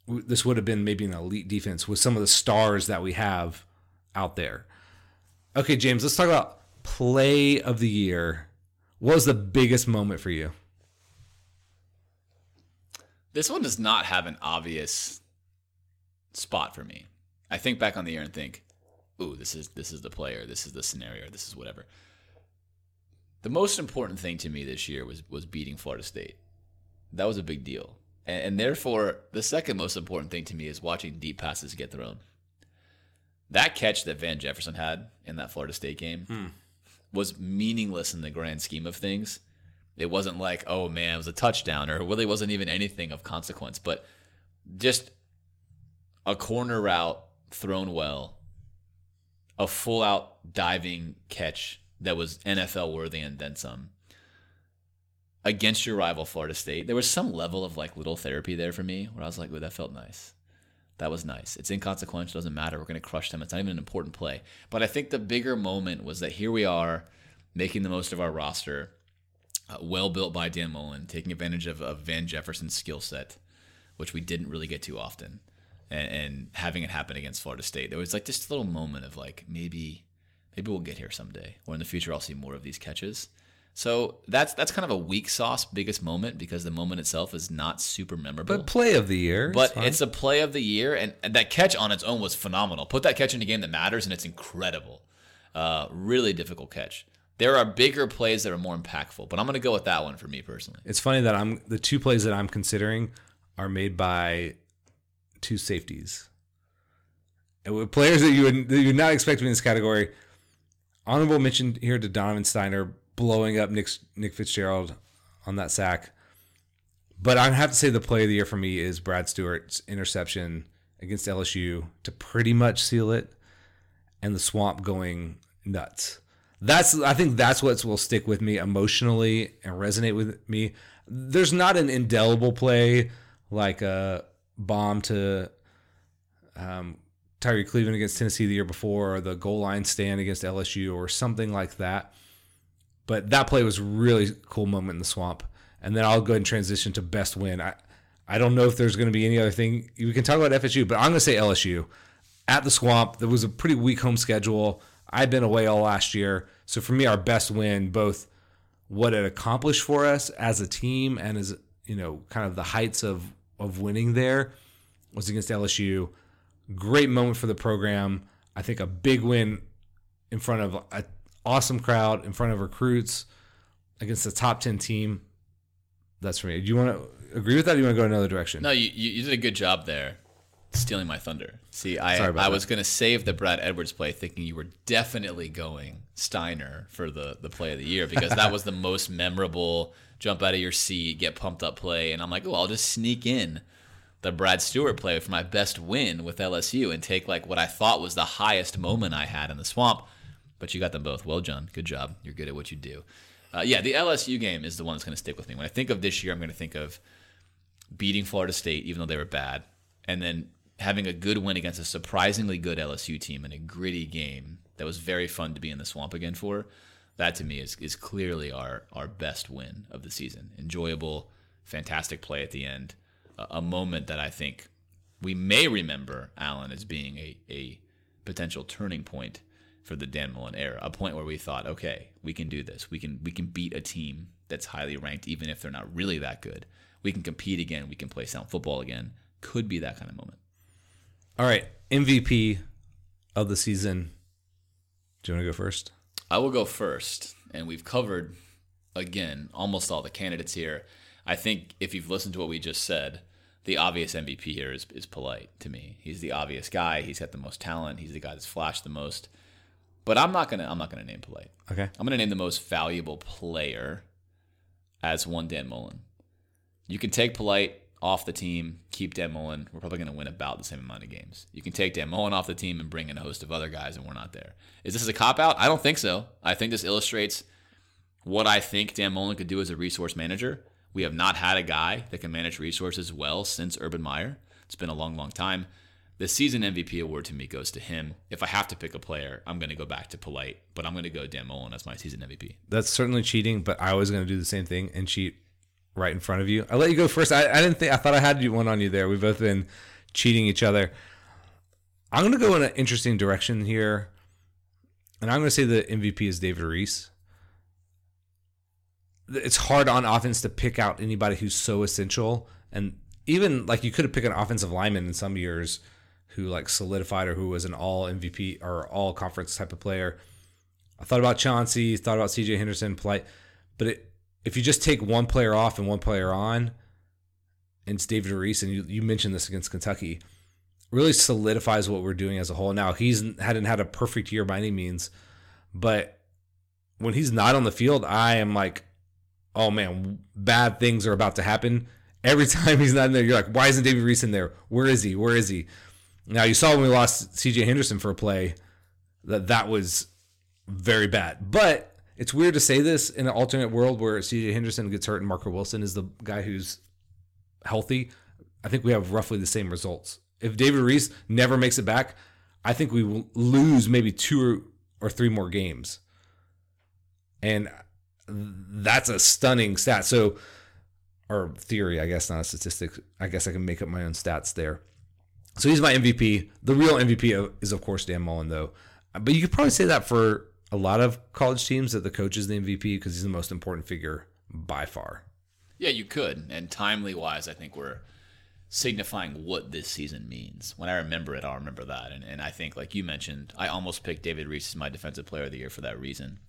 this would have been maybe an elite defense with some of the stars that we have out there. Okay, James, let's talk about play of the year. What was the biggest moment for you? This one does not have an obvious spot for me. I think back on the year and think, "Ooh, this is this is the player, this is the scenario, this is whatever." The most important thing to me this year was was beating Florida State. That was a big deal. And, and therefore, the second most important thing to me is watching deep passes get thrown. That catch that Van Jefferson had in that Florida State game Hmm. was meaningless in the grand scheme of things. It wasn't like, oh man, it was a touchdown, or it really wasn't even anything of consequence, but just a corner route thrown well, a full out diving catch that was NFL worthy and then some against your rival Florida State. There was some level of like little therapy there for me where I was like, "Ooh, that felt nice." That was nice. It's inconsequential, doesn't matter. We're going to crush them. It's not even an important play. But I think the bigger moment was that here we are making the most of our roster, uh, well built by Dan Mullen, taking advantage of, of Van Jefferson's skill set, which we didn't really get to often, and, and having it happen against Florida State. There was like just a little moment of like maybe, maybe we'll get here someday, or in the future I'll see more of these catches. So that's that's kind of a weak sauce biggest moment because the moment itself is not super memorable. But play of the year. But fine. it's a play of the year, and, and that catch on its own was phenomenal. Put that catch in a game that matters, and it's incredible. Uh, really difficult catch. There are bigger plays that are more impactful, but I'm going to go with that one for me personally. It's funny that I'm the two plays that I'm considering are made by two safeties. And with players that you would that you would not expect to be in this category. Honorable mention here to Donovan Stiner blowing up Nick Nick Fitzgerald on that sack. But I have to say the play of the year for me is Brad Stewart's interception against LSU to pretty much seal it, and the swamp going nuts. That's I think that's what will stick with me emotionally and resonate with me. There's not an indelible play like a bomb to um, Tyree Cleveland against Tennessee the year before, or the goal line stand against LSU, or something like that. But that play was really cool moment in the swamp. And then I'll go ahead and transition to best win. I, I don't know if there's going to be any other thing. We can talk about FSU, but I'm going to say LSU. At the swamp, there was a pretty weak home schedule. I've been away all last year. So for me, our best win, both what it accomplished for us as a team and as, you know, kind of the heights of, of winning there was against LSU. Great moment for the program. I think a big win in front of an awesome crowd, in front of recruits, against the top 10 team. That's for me. Do you want to agree with that or do you want to go another direction? No, you, you did a good job there, stealing my thunder. See, I I that. was going to save the Brad Edwards play, thinking you were definitely going Stiner for the the play of the year because that was the most memorable jump out of your seat, get pumped up play, and I'm like, oh, I'll just sneak in the Brad Stewart play for my best win with LSU and take like what I thought was the highest moment I had in the swamp. But you got them both. Well, John, good job. You're good at what you do. Uh, yeah, the LSU game is the one that's going to stick with me. When I think of this year, I'm going to think of beating Florida State, even though they were bad, and then having a good win against a surprisingly good LSU team in a gritty game that was very fun to be in the swamp again for. That to me is is clearly our our best win of the season. Enjoyable, fantastic play at the end, a, a moment that I think we may remember Alan as being a a potential turning point for the Dan Mullen era, a point where we thought, okay, we can do this. We can we can beat a team that's highly ranked, even if they're not really that good. We can compete again. We can play sound football again. Could be that kind of moment. All right. MVP of the season. Do you want to go first? I will go first, and we've covered again, almost all the candidates here. I think if you've listened to what we just said, the obvious MVP here is, is polite to me. He's the obvious guy. He's got the most talent. He's the guy that's flashed the most. But I'm not gonna I'm not gonna name polite. Okay. I'm gonna name the most valuable player as one Dan Mullen. You can take polite off the team, keep Dan Mullen. We're probably gonna win about the same amount of games. You can take Dan Mullen off the team and bring in a host of other guys, and we're not there. Is this a cop out? I don't think so. I think this illustrates what I think Dan Mullen could do as a resource manager. We have not had a guy that can manage resources well since Urban Meyer. It's been a long, long time. The season MVP award to me goes to him. If I have to pick a player, I'm going to go back to Polite, but I'm going to go Dan Mullen as my season MVP. That's certainly cheating, but I was going to do the same thing and cheat right in front of you. I let you go first. I, I didn't think I thought I had one on you there. We've both been cheating each other. I'm going to go in an interesting direction here, and I'm going to say the MVP is David Reese. It's hard on offense to pick out anybody who's so essential, and even like you could have picked an offensive lineman in some years who like solidified or who was an all MVP or all conference type of player. I thought about Chauncey, thought about CJ Henderson, Polite, but it, if you just take one player off and one player on, and it's David Reese, and you, you mentioned this against Kentucky, really solidifies what we're doing as a whole. Now he's hadn't had a perfect year by any means, but when he's not on the field, I am like, oh man, bad things are about to happen. Every (laughs) time he's not in there, you're like, why isn't David Reese in there? Where is he? Where is he? Now you saw when we lost CJ Henderson for a play that that was very bad. But it's weird to say this in an alternate world where CJ Henderson gets hurt and Marco Wilson is the guy who's healthy. I think we have roughly the same results. If David Reese never makes it back, I think we will lose maybe two or three more games. And that's a stunning stat. So, or theory, I guess, not a statistic. I guess I can make up my own stats there. So he's my MVP. The real MVP uh, is, of course, Dan Mullen, though. But you could probably say that for a lot of college teams that the coach is the MVP because he's the most important figure by far. Yeah, you could. And timely wise, I think we're signifying what this season means. When I remember it, I'll remember that. And, and I think, like you mentioned, I almost picked David Reese as my defensive player of the year for that reason.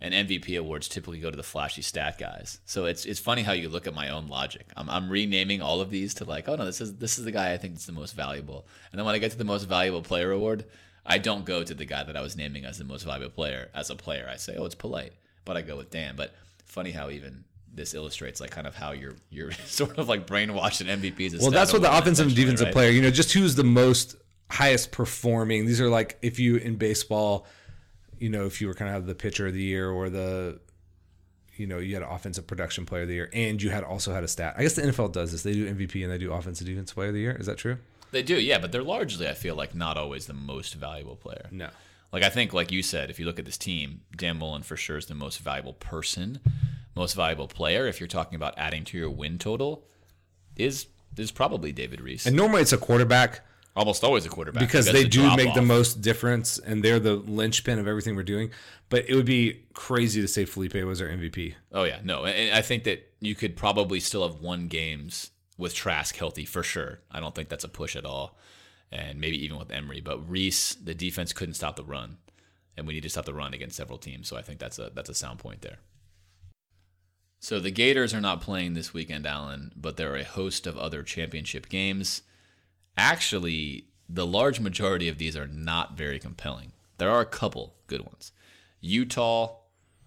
And MVP awards typically go to the flashy stat guys. So it's it's funny how you look at my own logic. I'm, I'm renaming all of these to like, oh no, this is this is the guy I think is the most valuable. And then when I get to the most valuable player award, I don't go to the guy that I was naming as the most valuable player as a player. I say, oh, it's polite, but I go with Dan. But funny how even this illustrates like kind of how you're you're (laughs) sort of like brainwashed in MVPs. Well, that's what the offensive and defensive right? player. You know, just who's the most highest performing. These are like if you in baseball, you know, if you were kind of the pitcher of the year or the you know, you had an offensive production player of the year and you had also had a stat. I guess the NFL does this. They do MVP and they do offensive defense player of the year. Is that true? They do, yeah, but they're largely, I feel like, not always the most valuable player. No. Like I think, like you said, if you look at this team, Dan Mullen for sure is the most valuable person, most valuable player. If you're talking about adding to your win total, is is probably David Reese. And normally it's a quarterback. Almost always a quarterback because they do make off. the most difference, and they're the linchpin of everything we're doing. But it would be crazy to say Feleipe was our MVP. Oh yeah, no, and I think that you could probably still have won games with Trask healthy for sure. I don't think that's a push at all and maybe even with Emory, But Reese, the defense couldn't stop the run, and we need to stop the run against several teams. So I think that's a that's a sound point there. So the Gators are not playing this weekend, Alan, but there are a host of other championship games. Actually, the large majority of these are not very compelling. There are a couple good ones. Utah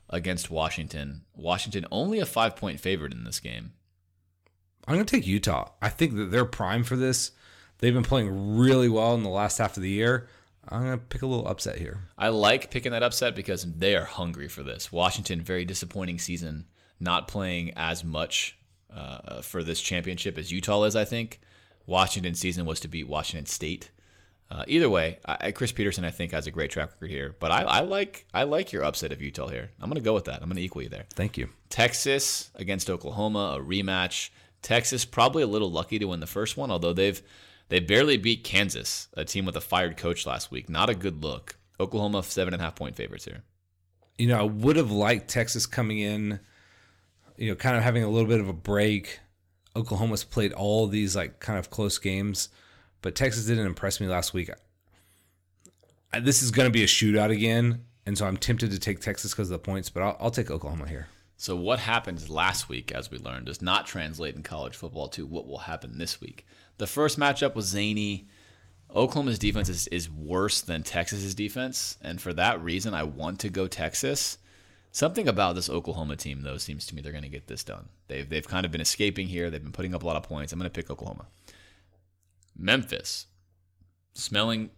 against Washington. Washington only a five point favorite in this game. I'm going to take Utah. I think that they're prime for this. They've been playing really well in the last half of the year. I'm going to pick a little upset here. I like picking that upset because they are hungry for this. Washington, very disappointing season, not playing as much uh, for this championship as Utah is, I think. Washington's season was to beat Washington State. Uh, either way, I, Chris Petersen, I think has a great track record here, but I, I like I like your upset of Utah here. I'm going to go with that. I'm going to equal you there. Thank you. Texas against Oklahoma, a rematch. Texas probably a little lucky to win the first one, although they've they barely beat Kansas, a team with a fired coach last week. Not a good look. Oklahoma seven and a half point favorites here. You know, I would have liked Texas coming in, you know, kind of having a little bit of a break. Oklahoma's played all these like kind of close games, but Texas didn't impress me last week. I, this is going to be a shootout again, and so I'm tempted to take Texas because of the points, but I'll, I'll take Oklahoma here. So what happened last week, as we learned, does not translate in college football to what will happen this week. The first matchup was zany. Oklahoma's defense is, is worse than Texas's defense, and for that reason, I want to go Texas. Something about this Oklahoma team, though, seems to me they're going to get this done. They've they've kind of been escaping here. They've been putting up a lot of points. I'm going to pick Oklahoma. Memphis, smelling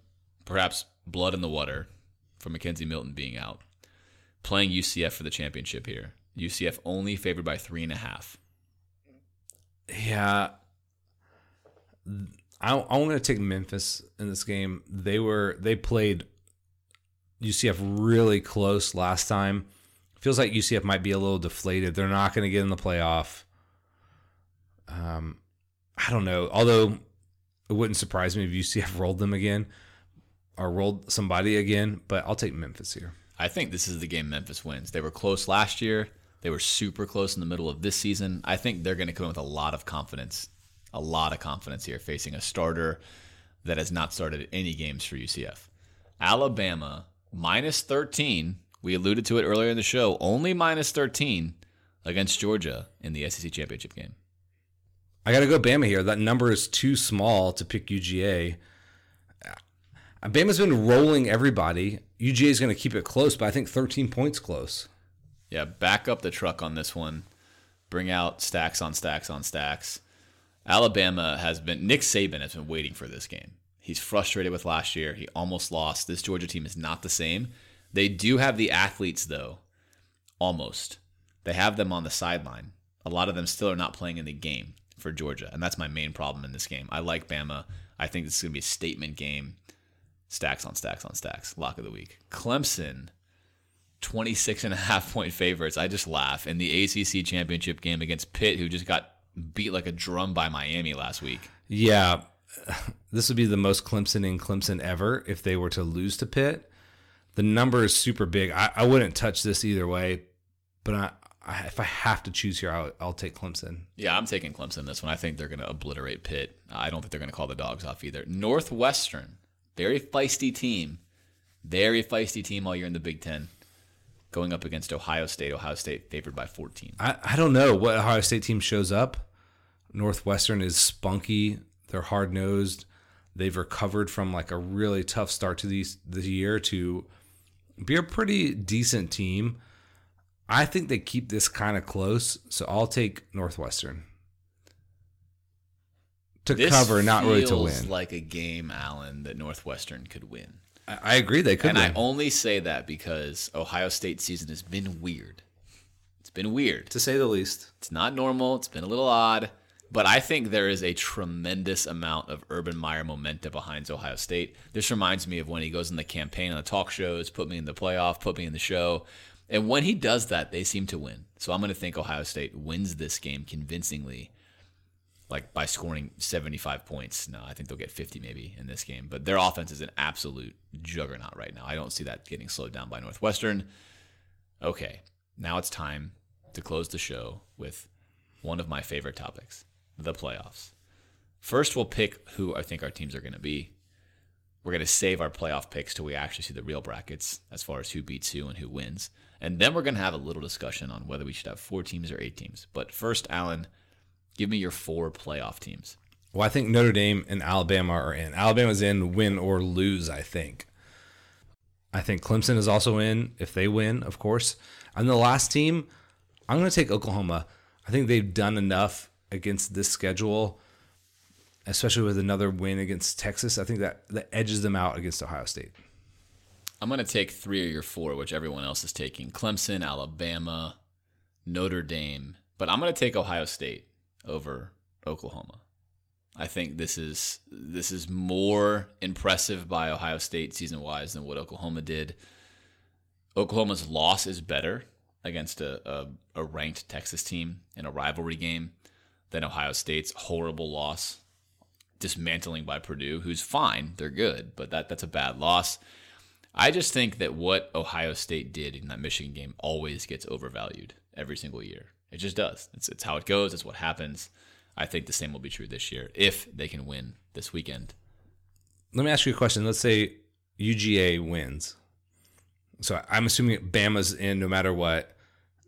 perhaps blood in the water from McKenzie Milton being out, playing UCF for the championship here. UCF only favored by three and a half. Yeah. I, I want to take Memphis in this game. They were they played UCF really close last time. Feels like UCF might be a little deflated. They're not going to get in the playoff. Um, I don't know. Although it wouldn't surprise me if UCF (laughs) rolled them again or rolled somebody again. But I'll take Memphis here. I think this is the game Memphis wins. They were close last year. They were super close in the middle of this season. I think they're going to come in with a lot of confidence, a lot of confidence here, facing a starter that has not started any games for UCF. Alabama minus 13. We alluded to it earlier in the show. Only minus 13 against Georgia in the SEC championship game. I got to go Bama here. That number is too small to pick UGA. Bama's been rolling everybody. UGA is going to keep it close, but I think 13 points close. Yeah, back up the truck on this one. Bring out stacks on stacks on stacks. Alabama has been Nick Saban has been waiting for this game. He's frustrated with last year. He almost lost. This Georgia team is not the same. They do have the athletes though. Almost. They have them on the sideline. A lot of them still are not playing in the game for Georgia, and that's my main problem in this game. I like Bama. I think this is going to be a statement game. Stacks on stacks on stacks. Lock of the week. Clemson 26 and a half point favorites. I just laugh. In the ACC championship game against Pitt, who just got beat like a drum by Miami last week. Yeah. This would be the most Clemson in Clemson ever if they were to lose to Pitt. The number is super big. I, I wouldn't touch this either way, but I, I, if I have to choose here, I'll, I'll take Clemson. Yeah, I'm taking Clemson this one. I think they're going to obliterate Pitt. I don't think they're going to call the dogs off either. Northwestern, very feisty team. Very feisty team all year in the Big Ten going up against Ohio State. Ohio State favored by 14. I, I don't know what Ohio State team shows up. Northwestern is spunky. They're hard nosed. They've recovered from like a really tough start to these the year to be a pretty decent team. I think they keep this kind of close, so I'll take Northwestern to This cover, not really to win. like a game, Alan, that Northwestern could win. I, agree they could And I only say that because Ohio State season has been weird. It's been weird. to say the least. It's not normal. It's been a little odd. But I think there is a tremendous amount of Urban Meyer momentum behind Ohio State. This reminds me of when he goes in the campaign on the talk shows, put me in the playoff, put me in the show. And when he does that, they seem to win. So I'm going to think Ohio State wins this game convincingly, like by scoring 75 points. No, I think they'll get 50 maybe in this game. But their offense is an absolute juggernaut right now. I don't see that getting slowed down by Northwestern. Okay, now it's time to close the show with one of my favorite topics the playoffs. First, we'll pick who I think our teams are going to be. We're going to save our playoff picks till we actually see the real brackets as far as who beats who and who wins. And then we're going to have a little discussion on whether we should have four teams or eight teams. But first, Alan, give me your four playoff teams. Well, I think Notre Dame and Alabama are in. Alabama's in, win or lose, I think. I think Clemson is also in if they win, of course. And the last team, I'm going to take Oklahoma. I think they've done enough against this schedule, especially with another win against Texas. I think that, that edges them out against Ohio State. I'm going to take three of your four, which everyone else is taking Clemson, Alabama, Notre Dame. But I'm going to take Ohio State over Oklahoma. I think this is this is more impressive by Ohio State season wise than what Oklahoma did. Oklahoma's loss is better against a, a, a ranked Texas team in a rivalry game than Ohio State's horrible loss, dismantling by Purdue, who's fine, they're good, but that that's a bad loss. I just think that what Ohio State did in that Michigan game always gets overvalued every single year. It just does. It's it's how it goes. It's what happens. I think the same will be true this year if they can win this weekend. Let me ask you a question. Let's say UGA wins. So I'm assuming Bama's in no matter what.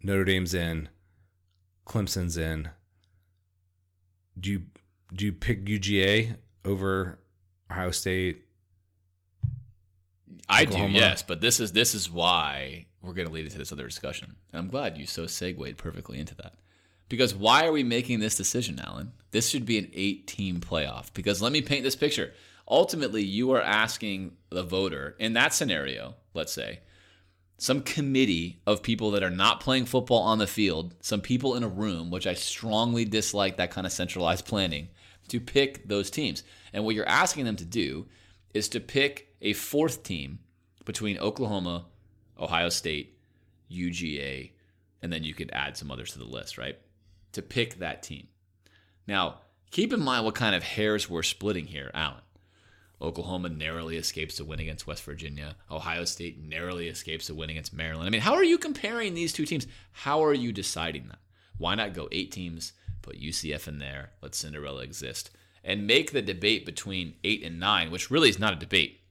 Notre Dame's in, Clemson's in. Do you do you pick UGA over Ohio State? I Oklahoma. do, yes, but this is this is why we're going to lead into this other discussion. And I'm glad you so segued perfectly into that. Because why are we making this decision, Alan? This should be an eight-team playoff. Because let me paint this picture. Ultimately, you are asking the voter in that scenario, let's say, some committee of people that are not playing football on the field, some people in a room, which I strongly dislike that kind of centralized planning, to pick those teams. And what you're asking them to do is to pick a fourth team between Oklahoma, Ohio State, UGA, and then you could add some others to the list, right? To pick that team. Now, keep in mind what kind of hairs we're splitting here, Alan. Oklahoma narrowly escapes a win against West Virginia. Ohio State narrowly escapes a win against Maryland. I mean, how are you comparing these two teams? How are you deciding that? Why not go eight teams, put UCF in there, let Cinderella exist, and make the debate between eight and nine, which really is not a debate.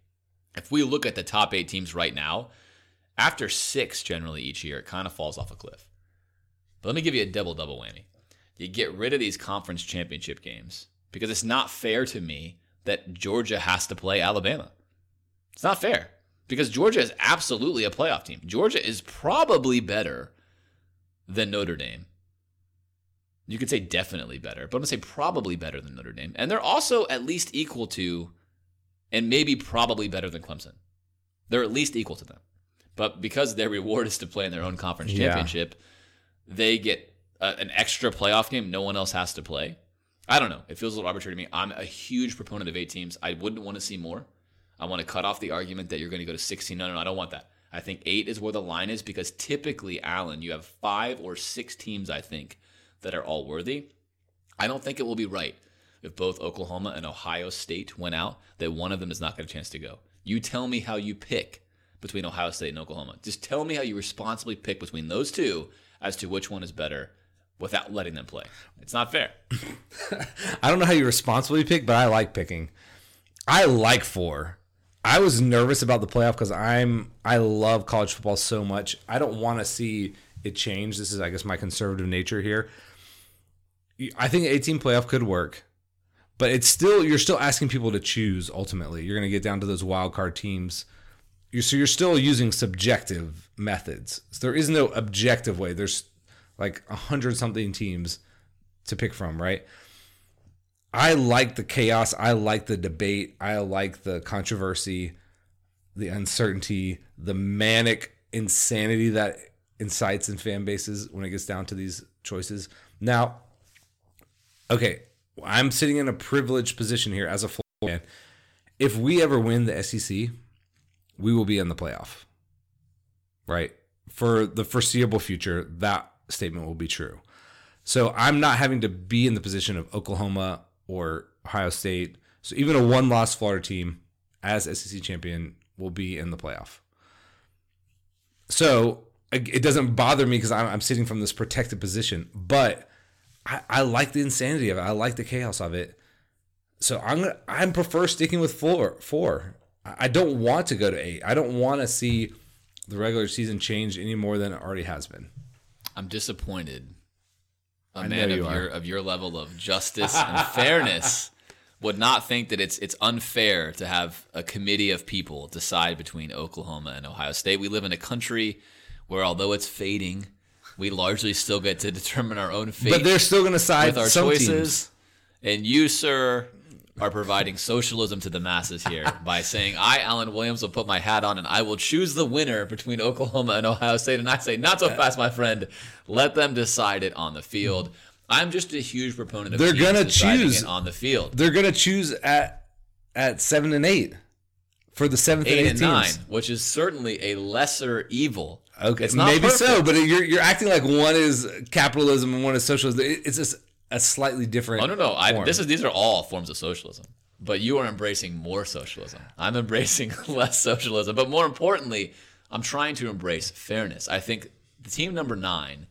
If we look at the top eight teams right now, after six generally each year, it kind of falls off a cliff. But let me give you a double double whammy. You get rid of these conference championship games because it's not fair to me that Georgia has to play Alabama. It's not fair because Georgia is absolutely a playoff team. Georgia is probably better than Notre Dame. You could say definitely better, but I'm going to say probably better than Notre Dame. And they're also at least equal to, and maybe probably better than Clemson. They're at least equal to them. But because their reward is to play in their own conference Yeah. championship, they get a, an extra playoff game no one else has to play. I don't know. It feels a little arbitrary to me. I'm a huge proponent of eight teams. I wouldn't want to see more. I want to cut off the argument that you're going to go to 16. No, no, no, I don't want that. I think eight is where the line is because typically, Alan, you have five or six teams, I think, that are all worthy. I don't think it will be right if both Oklahoma and Ohio State went out that one of them does not get a chance to go. You tell me how you pick between Ohio State and Oklahoma. Just tell me how you responsibly pick between those two as to which one is better without letting them play. It's not fair. (laughs) I don't know how you responsibly pick, but I like picking. I like four. I was nervous about the playoff because I'm I love college football so much. I don't want to see it change. This is, I guess, my conservative nature here. I think 18 playoff could work, but it's still you're still asking people to choose. Ultimately, you're going to get down to those wild card teams. You're, so you're still using subjective methods. So there is no objective way. There's like a hundred something teams to pick from, right? I like the chaos. I like the debate. I like the controversy, the uncertainty, the manic insanity that incites in fan bases when it gets down to these choices. Now, okay, I'm sitting in a privileged position here as a full fan. If we ever win the SEC, we will be in the playoff, right? For the foreseeable future, that statement will be true. So I'm not having to be in the position of Oklahoma or Ohio State. So even a one loss Florida team as SEC champion will be in the playoff. So it doesn't bother me because I'm, I'm sitting from this protected position, but I, I like the insanity of it. I like the chaos of it. So I'm gonna I prefer sticking with four. Four. I don't want to go to eight. I don't want to see the regular season change any more than it already has been. I'm disappointed. A I man of you are. your of your level of justice and (laughs) fairness would not think that it's it's unfair to have a committee of people decide between Oklahoma and Ohio State. We live in a country where although it's fading, we largely still get to determine our own fate But they're still going to side with our some choices. choices. And you, sir, are providing socialism to the masses here by saying, I, Alan Williams, will put my hat on and I will choose the winner between Oklahoma and Ohio State. And I say, not so fast, my friend. Let them decide it on the field. I'm just a huge proponent of They're gonna choose- it on the field. They're going to choose at at seven and eight for the seventh and Eight eighth and teams. nine, which is certainly a lesser evil. Okay, maybe so, but you're you're acting like one is capitalism and one is socialism. It's just a slightly different. Oh no, no. I, this is these are all forms of socialism. But you are embracing more socialism. I'm embracing (laughs) less socialism. But more importantly, I'm trying to embrace fairness. I think the team number nine